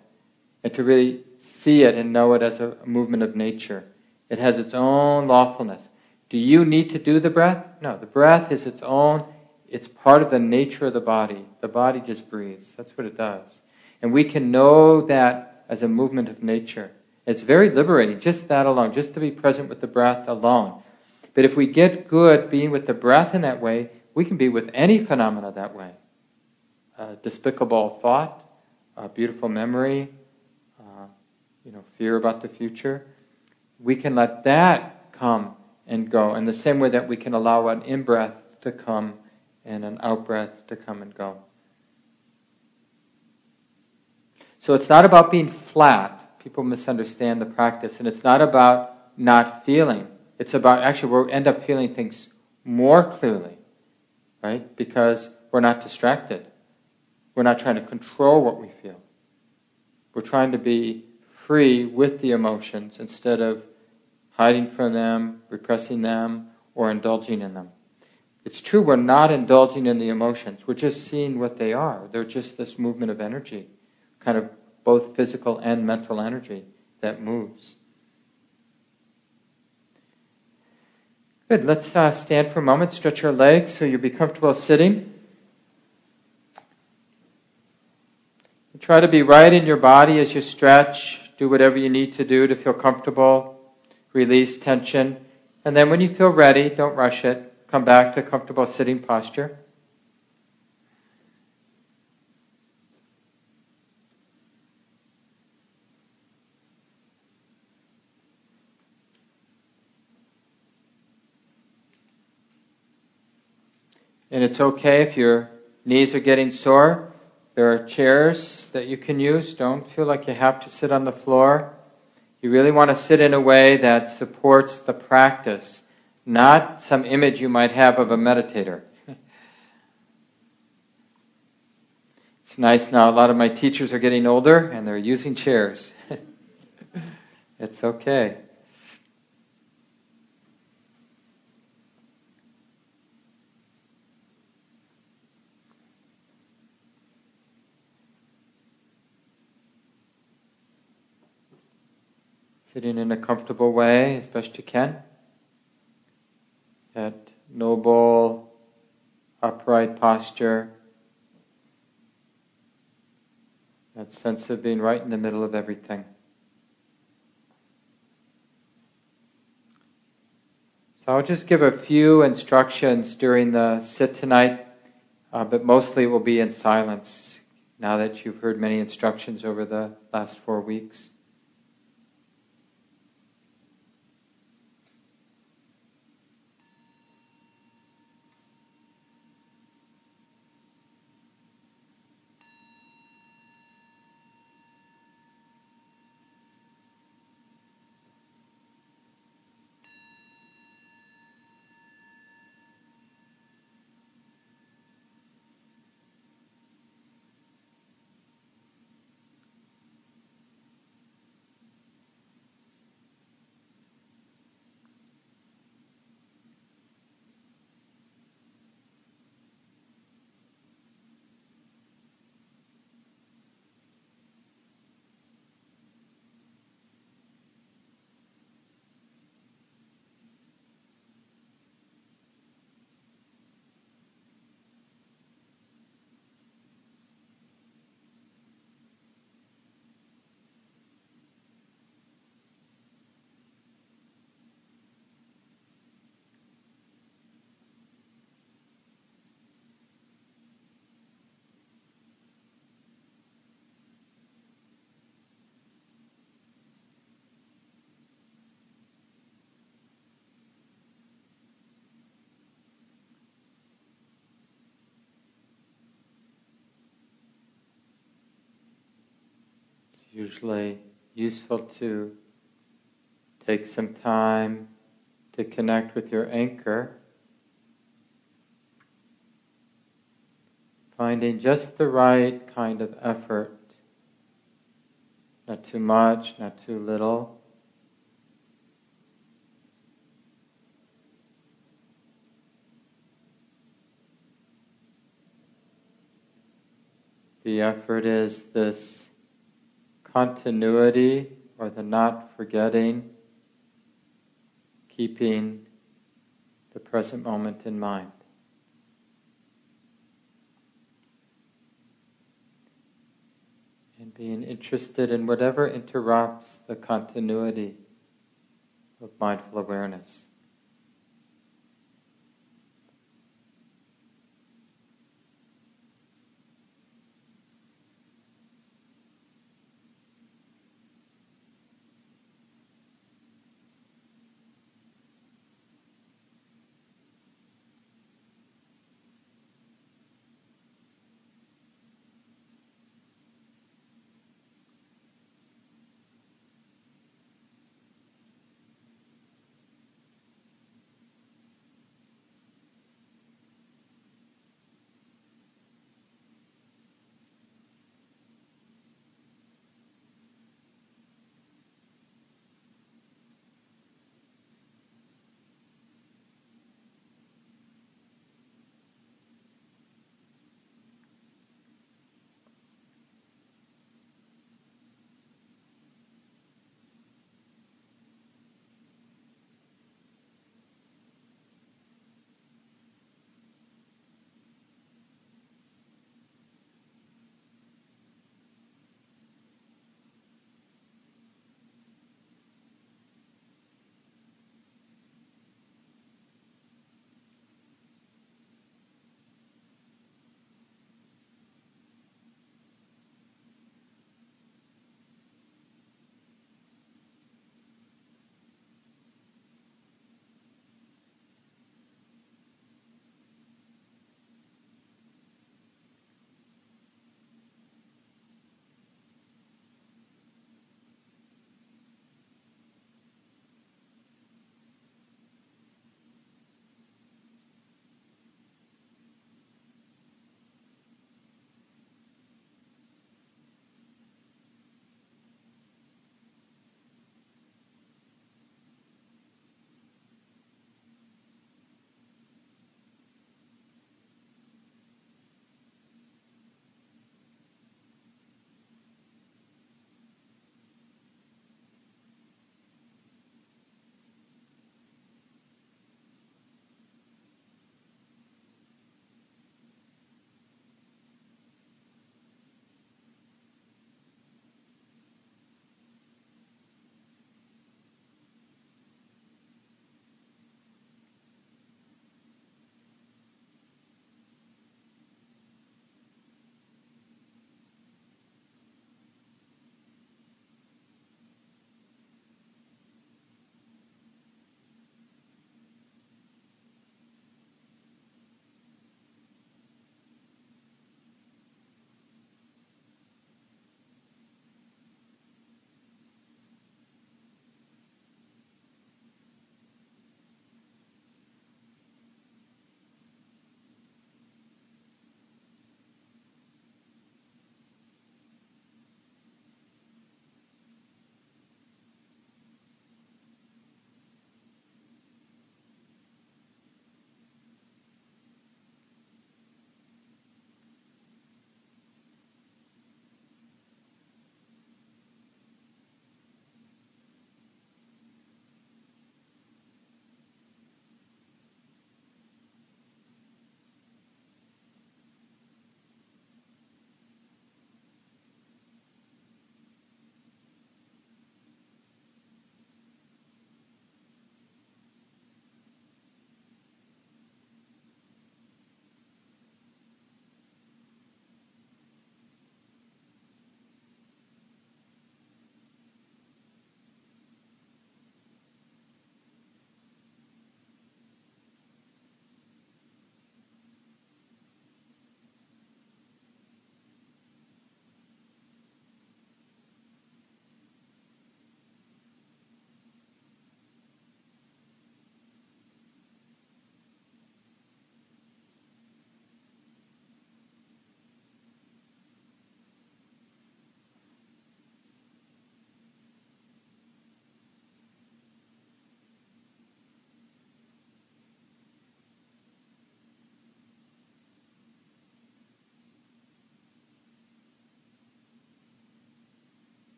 [SPEAKER 2] and to really see it and know it as a movement of nature. It has its own lawfulness. Do you need to do the breath? No, the breath is its own it's part of the nature of the body. The body just breathes. That's what it does. And we can know that as a movement of nature. It's very liberating, just that alone, just to be present with the breath alone. But if we get good being with the breath in that way, we can be with any phenomena that way. A despicable thought, a beautiful memory, uh, you know, fear about the future. We can let that come and go in the same way that we can allow an in breath to come and an out breath to come and go. So it's not about being flat. People misunderstand the practice. And it's not about not feeling. It's about actually we end up feeling things more clearly, right? Because we're not distracted. We're not trying to control what we feel. We're trying to be free with the emotions instead of hiding from them, repressing them, or indulging in them. It's true, we're not indulging in the emotions. We're just seeing what they are. They're just this movement of energy, kind of both physical and mental energy that moves. Good. Let's uh, stand for a moment, stretch our legs so you'll be comfortable sitting. Try to be right in your body as you stretch. Do whatever you need to do to feel comfortable. Release tension. And then when you feel ready, don't rush it. Come back to comfortable sitting posture. And it's okay if your knees are getting sore. There are chairs that you can use. Don't feel like you have to sit on the floor. You really want to sit in a way that supports the practice not some image you might have of a meditator. It's nice now, a lot of my teachers are getting older and they're using chairs. it's okay. Sitting in a comfortable way as best you can. That noble, upright posture. That sense of being right in the middle of everything. So I'll just give a few instructions during the sit tonight, uh, but mostly it will be in silence now that you've heard many instructions over the last four weeks. Usually useful to take some time to connect with your anchor, finding just the right kind of effort, not too much, not too little. The effort is this continuity or the not forgetting, keeping the present moment in mind. And being interested in whatever interrupts the continuity of mindful awareness.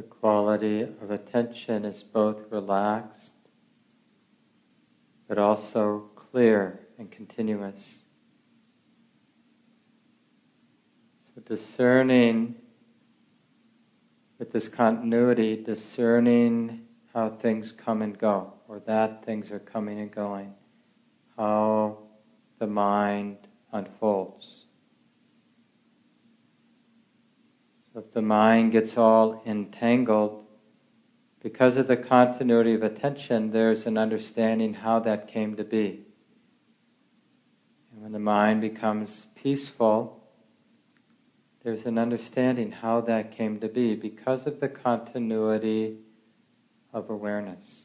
[SPEAKER 2] The quality of attention is both relaxed but also clear and continuous. So discerning with this continuity, discerning how things come and go, or that things are coming and going, how the mind unfolds. So if the mind gets all entangled, because of the continuity of attention, there's an understanding how that came to be. And when the mind becomes peaceful, there's an understanding how that came to be because of the continuity of awareness.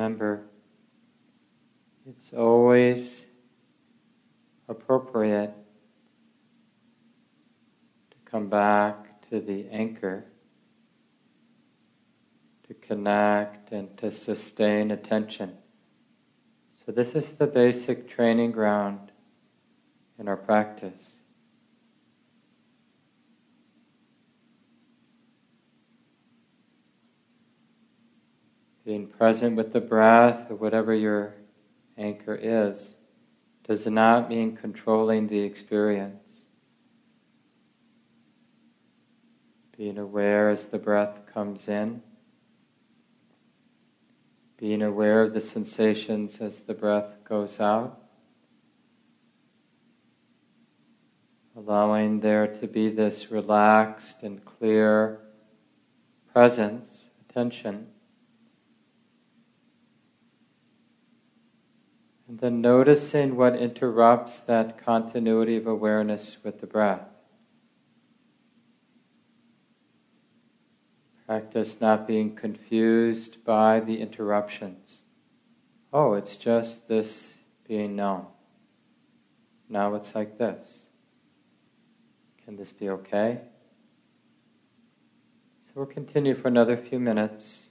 [SPEAKER 2] Remember it's always appropriate to come back to the anchor, to connect and to sustain attention. So, this is the basic training ground in our practice. Being present with the breath or whatever your anchor is does not mean controlling the experience. Being aware as the breath comes in, being aware of the sensations as the breath goes out, allowing there to be this relaxed and clear presence, attention. And then noticing what interrupts that continuity of awareness with the breath. Practice not being confused by the interruptions. Oh, it's just this being known. Now it's like this. Can this be okay? So we'll continue for another few minutes.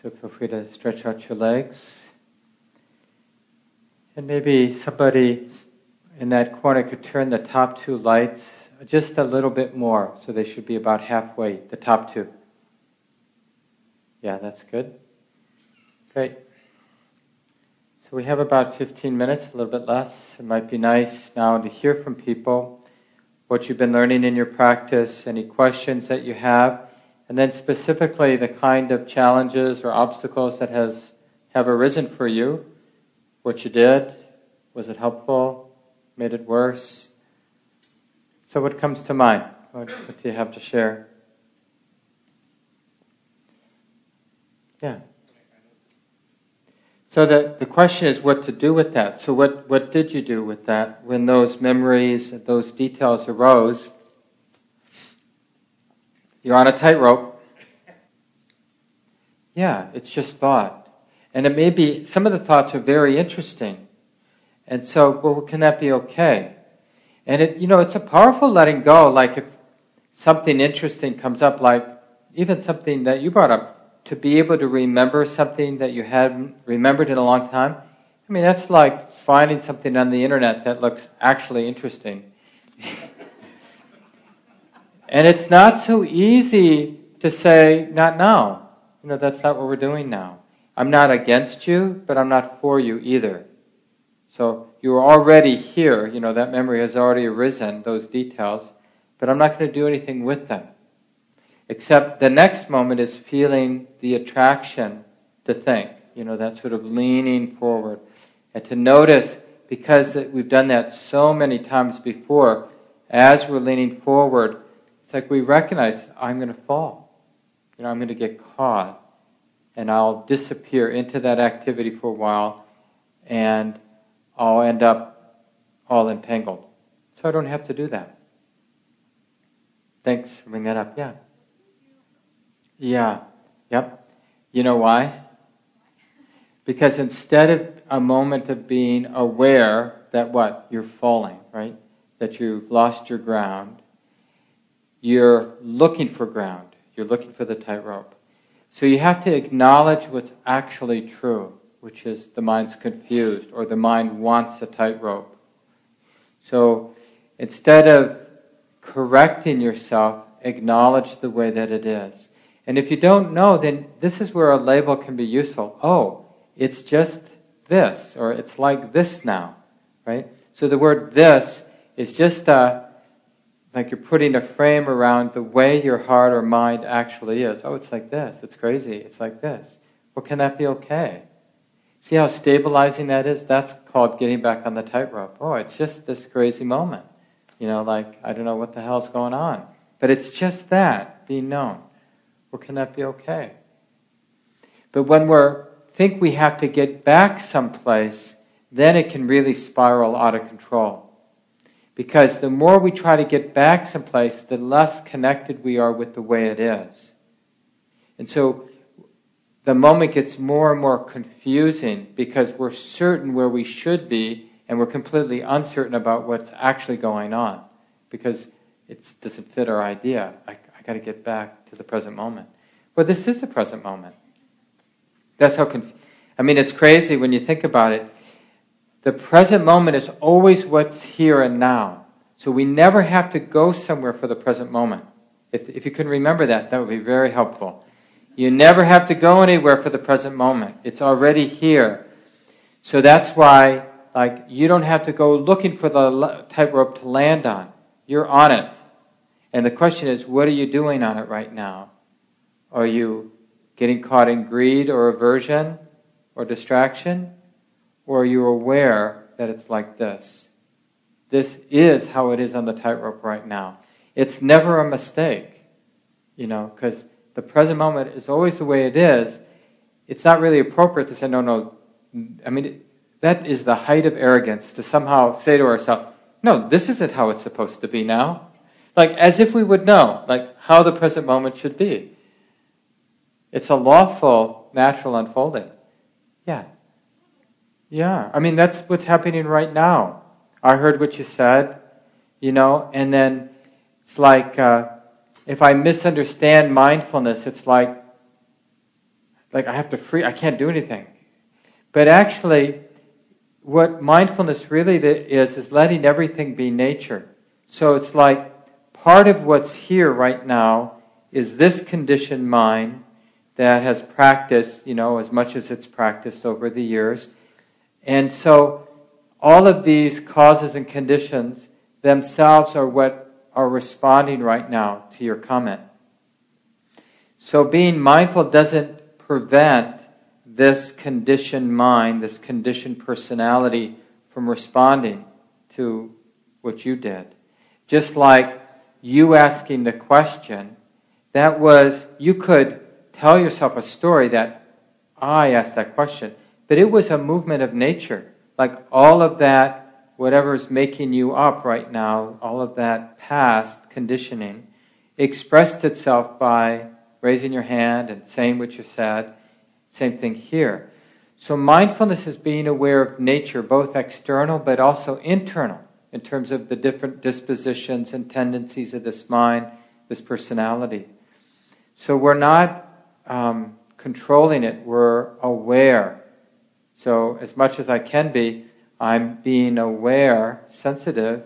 [SPEAKER 2] So feel free to stretch out your legs. And maybe somebody in that corner could turn the top two lights just a little bit more, so they should be about halfway, the top two. Yeah, that's good. Great. So we have about 15 minutes, a little bit less. It might be nice now to hear from people what you've been learning in your practice, any questions that you have, and then specifically the kind of challenges or obstacles that has have arisen for you, what you did, was it helpful, made it worse? So what comes to mind? What, what do you have to share? Yeah. So the, the question is what to do with that. So what, what did you do with that when those memories, those details arose? You're on a tightrope. Yeah, it's just thought. And it may be, some of the thoughts are very interesting. And so, well, can that be okay? And it, you know, it's a powerful letting go. Like if something interesting comes up, like even something that you brought up, to be able to remember something that you hadn't remembered in a long time, I mean, that's like finding something on the internet that looks actually interesting. and it's not so easy to say, not now. You know, that's not what we're doing now. I'm not against you, but I'm not for you either. So you're already here, you know, that memory has already arisen, those details, but I'm not going to do anything with them. Except the next moment is feeling the attraction to think, you know, that sort of leaning forward. And to notice, because we've done that so many times before, as we're leaning forward, it's like we recognize, I'm going to fall. You know, I'm going to get caught. And I'll disappear into that activity for a while, and I'll end up all entangled. So I don't have to do that. Thanks for bringing that up. Yeah. Yeah, yep. You know why? Because instead of a moment of being aware that what? You're falling, right? That you've lost your ground, you're looking for ground. You're looking for the tightrope. So you have to acknowledge what's actually true, which is the mind's confused or the mind wants a tightrope. So instead of correcting yourself, acknowledge the way that it is. And if you don't know, then this is where a label can be useful. Oh, it's just this, or it's like this now, right? So the word this is just uh, like you're putting a frame around the way your heart or mind actually is. Oh, it's like this. It's crazy. It's like this. Well, can that be okay? See how stabilizing that is? That's called getting back on the tightrope. Oh, it's just this crazy moment. You know, like, I don't know what the hell's going on. But it's just that, being known. Well, can that be okay? But when we think we have to get back someplace, then it can really spiral out of control. Because the more we try to get back someplace, the less connected we are with the way it is. And so the moment gets more and more confusing because we're certain where we should be and we're completely uncertain about what's actually going on because it doesn't fit our idea. I, I got to get back to the present moment. Well, this is the present moment. That's how. Conf- I mean, it's crazy when you think about it. The present moment is always what's here and now. So we never have to go somewhere for the present moment. If, if you can remember that, that would be very helpful. You never have to go anywhere for the present moment. It's already here. So that's why, like, you don't have to go looking for the tightrope to land on. You're on it. And the question is, what are you doing on it right now? Are you getting caught in greed or aversion or distraction? Or are you aware that it's like this? This is how it is on the tightrope right now. It's never a mistake, you know, because the present moment is always the way it is. It's not really appropriate to say, no, no. I mean, that is the height of arrogance to somehow say to ourselves, no, this isn't how it's supposed to be now. Like, as if we would know, like, how the present moment should be. It's a lawful, natural unfolding. Yeah. Yeah. I mean, that's what's happening right now. I heard what you said, you know, and then it's like, uh, if I misunderstand mindfulness, it's like, like I have to free, I can't do anything. But actually, what mindfulness really is, is letting everything be nature. So it's like part of what's here right now is this conditioned mind that has practiced, you know, as much as it's practiced over the years. And so all of these causes and conditions themselves are what are responding right now to your comment. So being mindful doesn't prevent this conditioned mind, this conditioned personality from responding to what you did. Just like you asking the question, that was, you could tell yourself a story that I asked that question, but it was a movement of nature. Like all of that, whatever is making you up right now, all of that past conditioning, expressed itself by raising your hand and saying what you said. Same thing here. So mindfulness is being aware of nature, both external but also internal, in terms of the different dispositions and tendencies of this mind, this personality. So we're not um, controlling it, we're aware. So, as much as I can be, I'm being aware, sensitive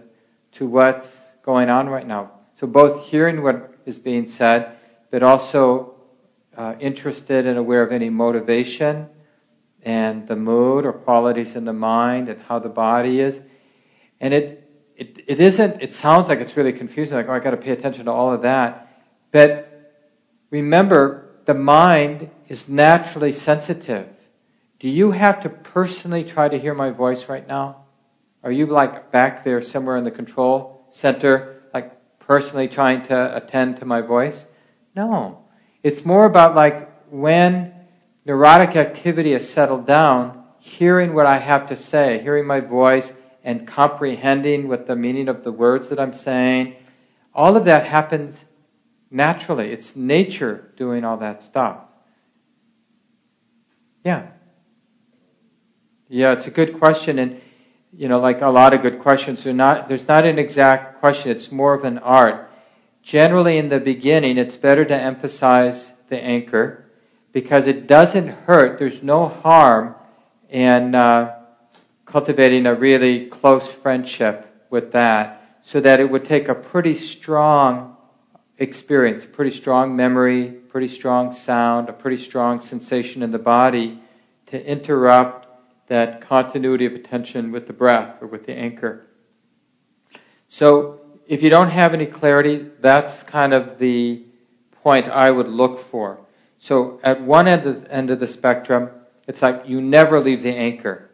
[SPEAKER 2] to what's going on right now. So, both hearing what is being said, but also uh, interested and aware of any motivation and the mood or qualities in the mind and how the body is. And it, it, it isn't, it sounds like it's really confusing, like, oh, I got to pay attention to all of that. But remember, the mind is naturally sensitive. Do you have to personally try to hear my voice right now? Are you like back there somewhere in the control center, like personally trying to attend to my voice? No. It's more about like when neurotic activity has settled down, hearing what I have to say, hearing my voice, and comprehending what the meaning of the words that I'm saying. All of that happens naturally. It's nature doing all that stuff. Yeah. Yeah, it's a good question. And, you know, like a lot of good questions, not, there's not an exact question, it's more of an art. Generally, in the beginning, it's better to emphasize the anchor because it doesn't hurt, there's no harm in uh, cultivating a really close friendship with that, so that it would take a pretty strong experience, pretty strong memory, pretty strong sound, a pretty strong sensation in the body to interrupt that continuity of attention with the breath or with the anchor. So, if you don't have any clarity, that's kind of the point I would look for. So, at one end of, end of the spectrum, it's like you never leave the anchor.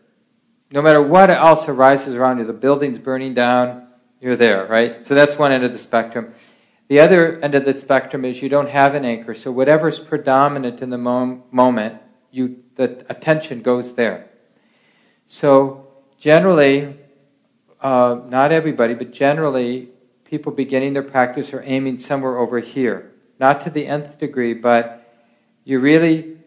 [SPEAKER 2] No matter what else arises around you, the building's burning down, you're there, right? So that's one end of the spectrum. The other end of the spectrum is you don't have an anchor, so whatever's predominant in the mom- moment, you, the attention goes there. So generally, uh, not everybody, but generally, people beginning their practice are aiming somewhere over here. Not to the nth degree, but you're really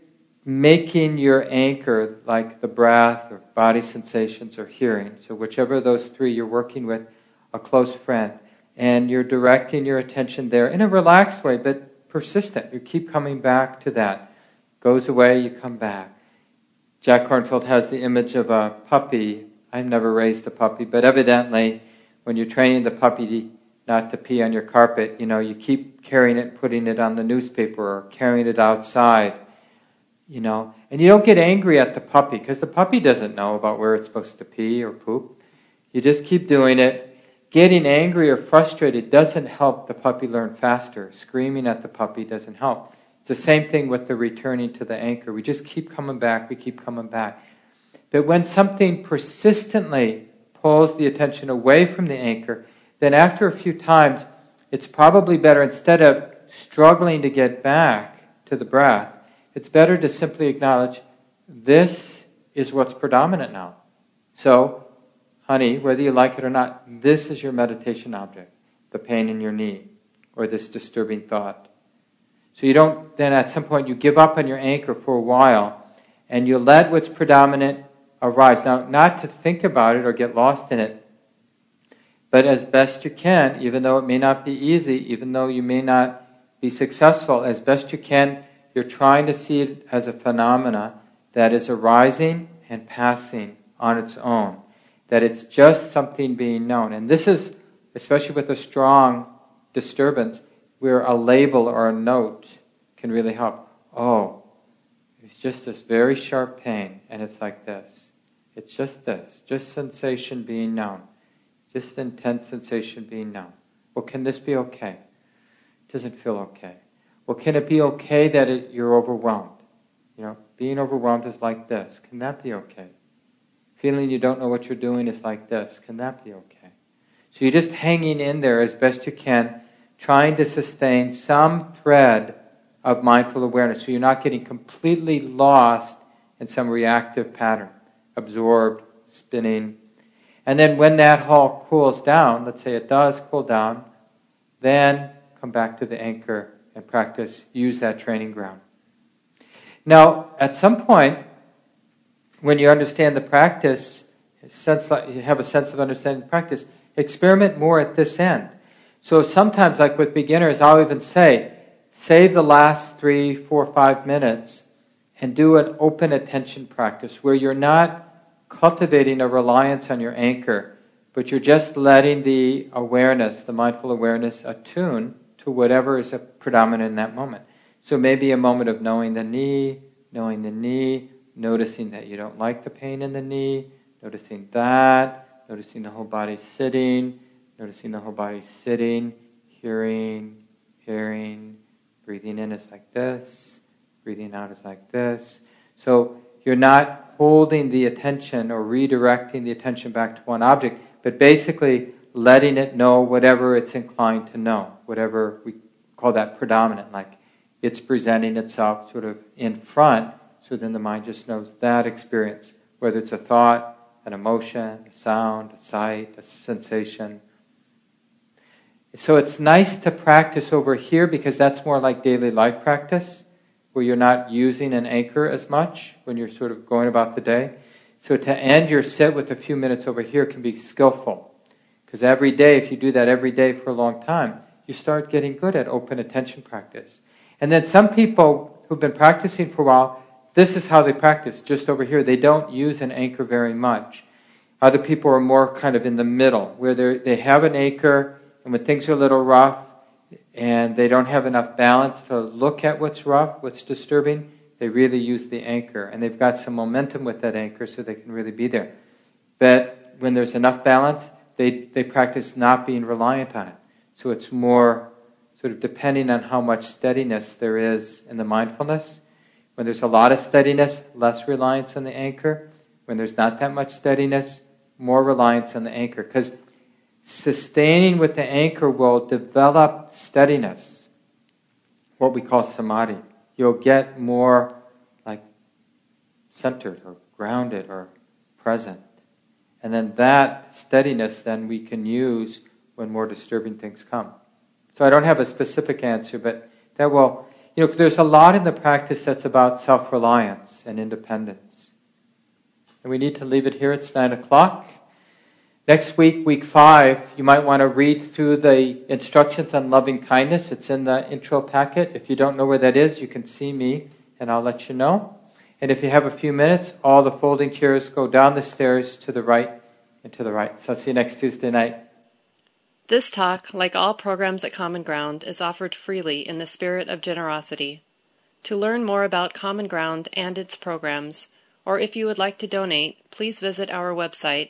[SPEAKER 2] making your anchor like the breath or body sensations or hearing. So, whichever of those three you're working with, a close friend and you're directing your attention there in a relaxed way, but persistent. You keep coming back to that. Goes away, you come back. Jack Kornfield has the image of a puppy. I've never raised a puppy, but evidently, when you're training the puppy not to pee on your carpet, you know, you keep carrying it, putting it on the newspaper, or carrying it outside, you know, and you don't get angry at the puppy because the puppy doesn't know about where it's supposed to pee or poop. You just keep doing it, Getting angry or frustrated doesn't help the puppy learn faster. Screaming at the puppy doesn't help. It's the same thing with the returning to the anchor. We just keep coming back, we keep coming back. But when something persistently pulls the attention away from the anchor, then after a few times, it's probably better, instead of struggling to get back to the breath, it's better to simply acknowledge this is what's predominant now. So honey, whether you like it or not, this is your meditation object the pain in your knee or this disturbing thought. So you don't, then at some point, you give up on your anchor for a while and you let what's predominant arise. Now, not to think about it or get lost in it, but as best you can, even though it may not be easy, even though you may not be successful, as best you can, you're trying to see it as a phenomena that is arising and passing on its own, that it's just something being known. And this is, especially with a strong disturbance, where a label or a note can really help. Oh, it's just this very sharp pain, and it's like this. It's just this, just sensation being known, just intense sensation being known. Well, can this be okay? It doesn't feel okay. Well, can it be okay that it, you're overwhelmed? You know, being overwhelmed is like this. Can that be okay? Feeling you don't know what you're doing is like this. Can that be okay? So you're just hanging in there as best you can, trying to sustain some thread of mindful awareness so you're not getting completely lost in some reactive pattern, absorbed, spinning. And then when that all cools down, let's say it does cool down, then come back to the anchor and practice, use that training ground. Now, at some point, when you understand the practice, sense, you have a sense of understanding the practice, experiment more at this end. So sometimes, like with beginners, I'll even say, save the last three, four, five minutes and do an open attention practice where you're not cultivating a reliance on your anchor, but you're just letting the awareness, the mindful awareness, attune to whatever is predominant in that moment. So maybe a moment of knowing the knee, knowing the knee, noticing that you don't like the pain in the knee, noticing that, noticing the whole body sitting, noticing the whole body sitting, hearing, hearing, breathing in is like this, breathing out is like this. So you're not holding the attention or redirecting the attention back to one object, but basically letting it know whatever it's inclined to know, whatever we call that predominant, like it's presenting itself sort of in front, so then the mind just knows that experience, whether it's a thought, an emotion, a sound, a sight, a sensation. So it's nice to practice over here because that's more like daily life practice, where you're not using an anchor as much when you're sort of going about the day. So to end your sit with a few minutes over here can be skillful. Because every day, if you do that every day for a long time, you start getting good at open attention practice. And then some people who've been practicing for a while, this is how they practice, just over here. They don't use an anchor very much. Other people are more kind of in the middle, where they have an anchor, and when things are a little rough, and they don't have enough balance to look at what's rough, what's disturbing, they really use the anchor. And they've got some momentum with that anchor so they can really be there. But when there's enough balance, they, they practice not being reliant on it. So it's more sort of depending on how much steadiness there is in the mindfulness. When there's a lot of steadiness, less reliance on the anchor. When there's not that much steadiness, more reliance on the anchor. Because sustaining with the anchor will develop steadiness, what we call samadhi. You'll get more like centered or grounded or present. And then that steadiness then we can use when more disturbing things come. So I don't have a specific answer, but that will, you know, there's a lot in the practice that's about self reliance and independence. And we need to leave it here. It's 9 o'clock. Next week, week five, you might want to read through the instructions on loving kindness. It's in the intro packet. If you don't know where that is, you can see me and I'll let you know. And if you have a few minutes, all the folding chairs go down the stairs to the right and to the right. So I'll see you next Tuesday night.
[SPEAKER 1] This talk, like all programs at Common Ground, is offered freely in the spirit of generosity. To learn more about Common Ground and its programs, or if you would like to donate, please visit our website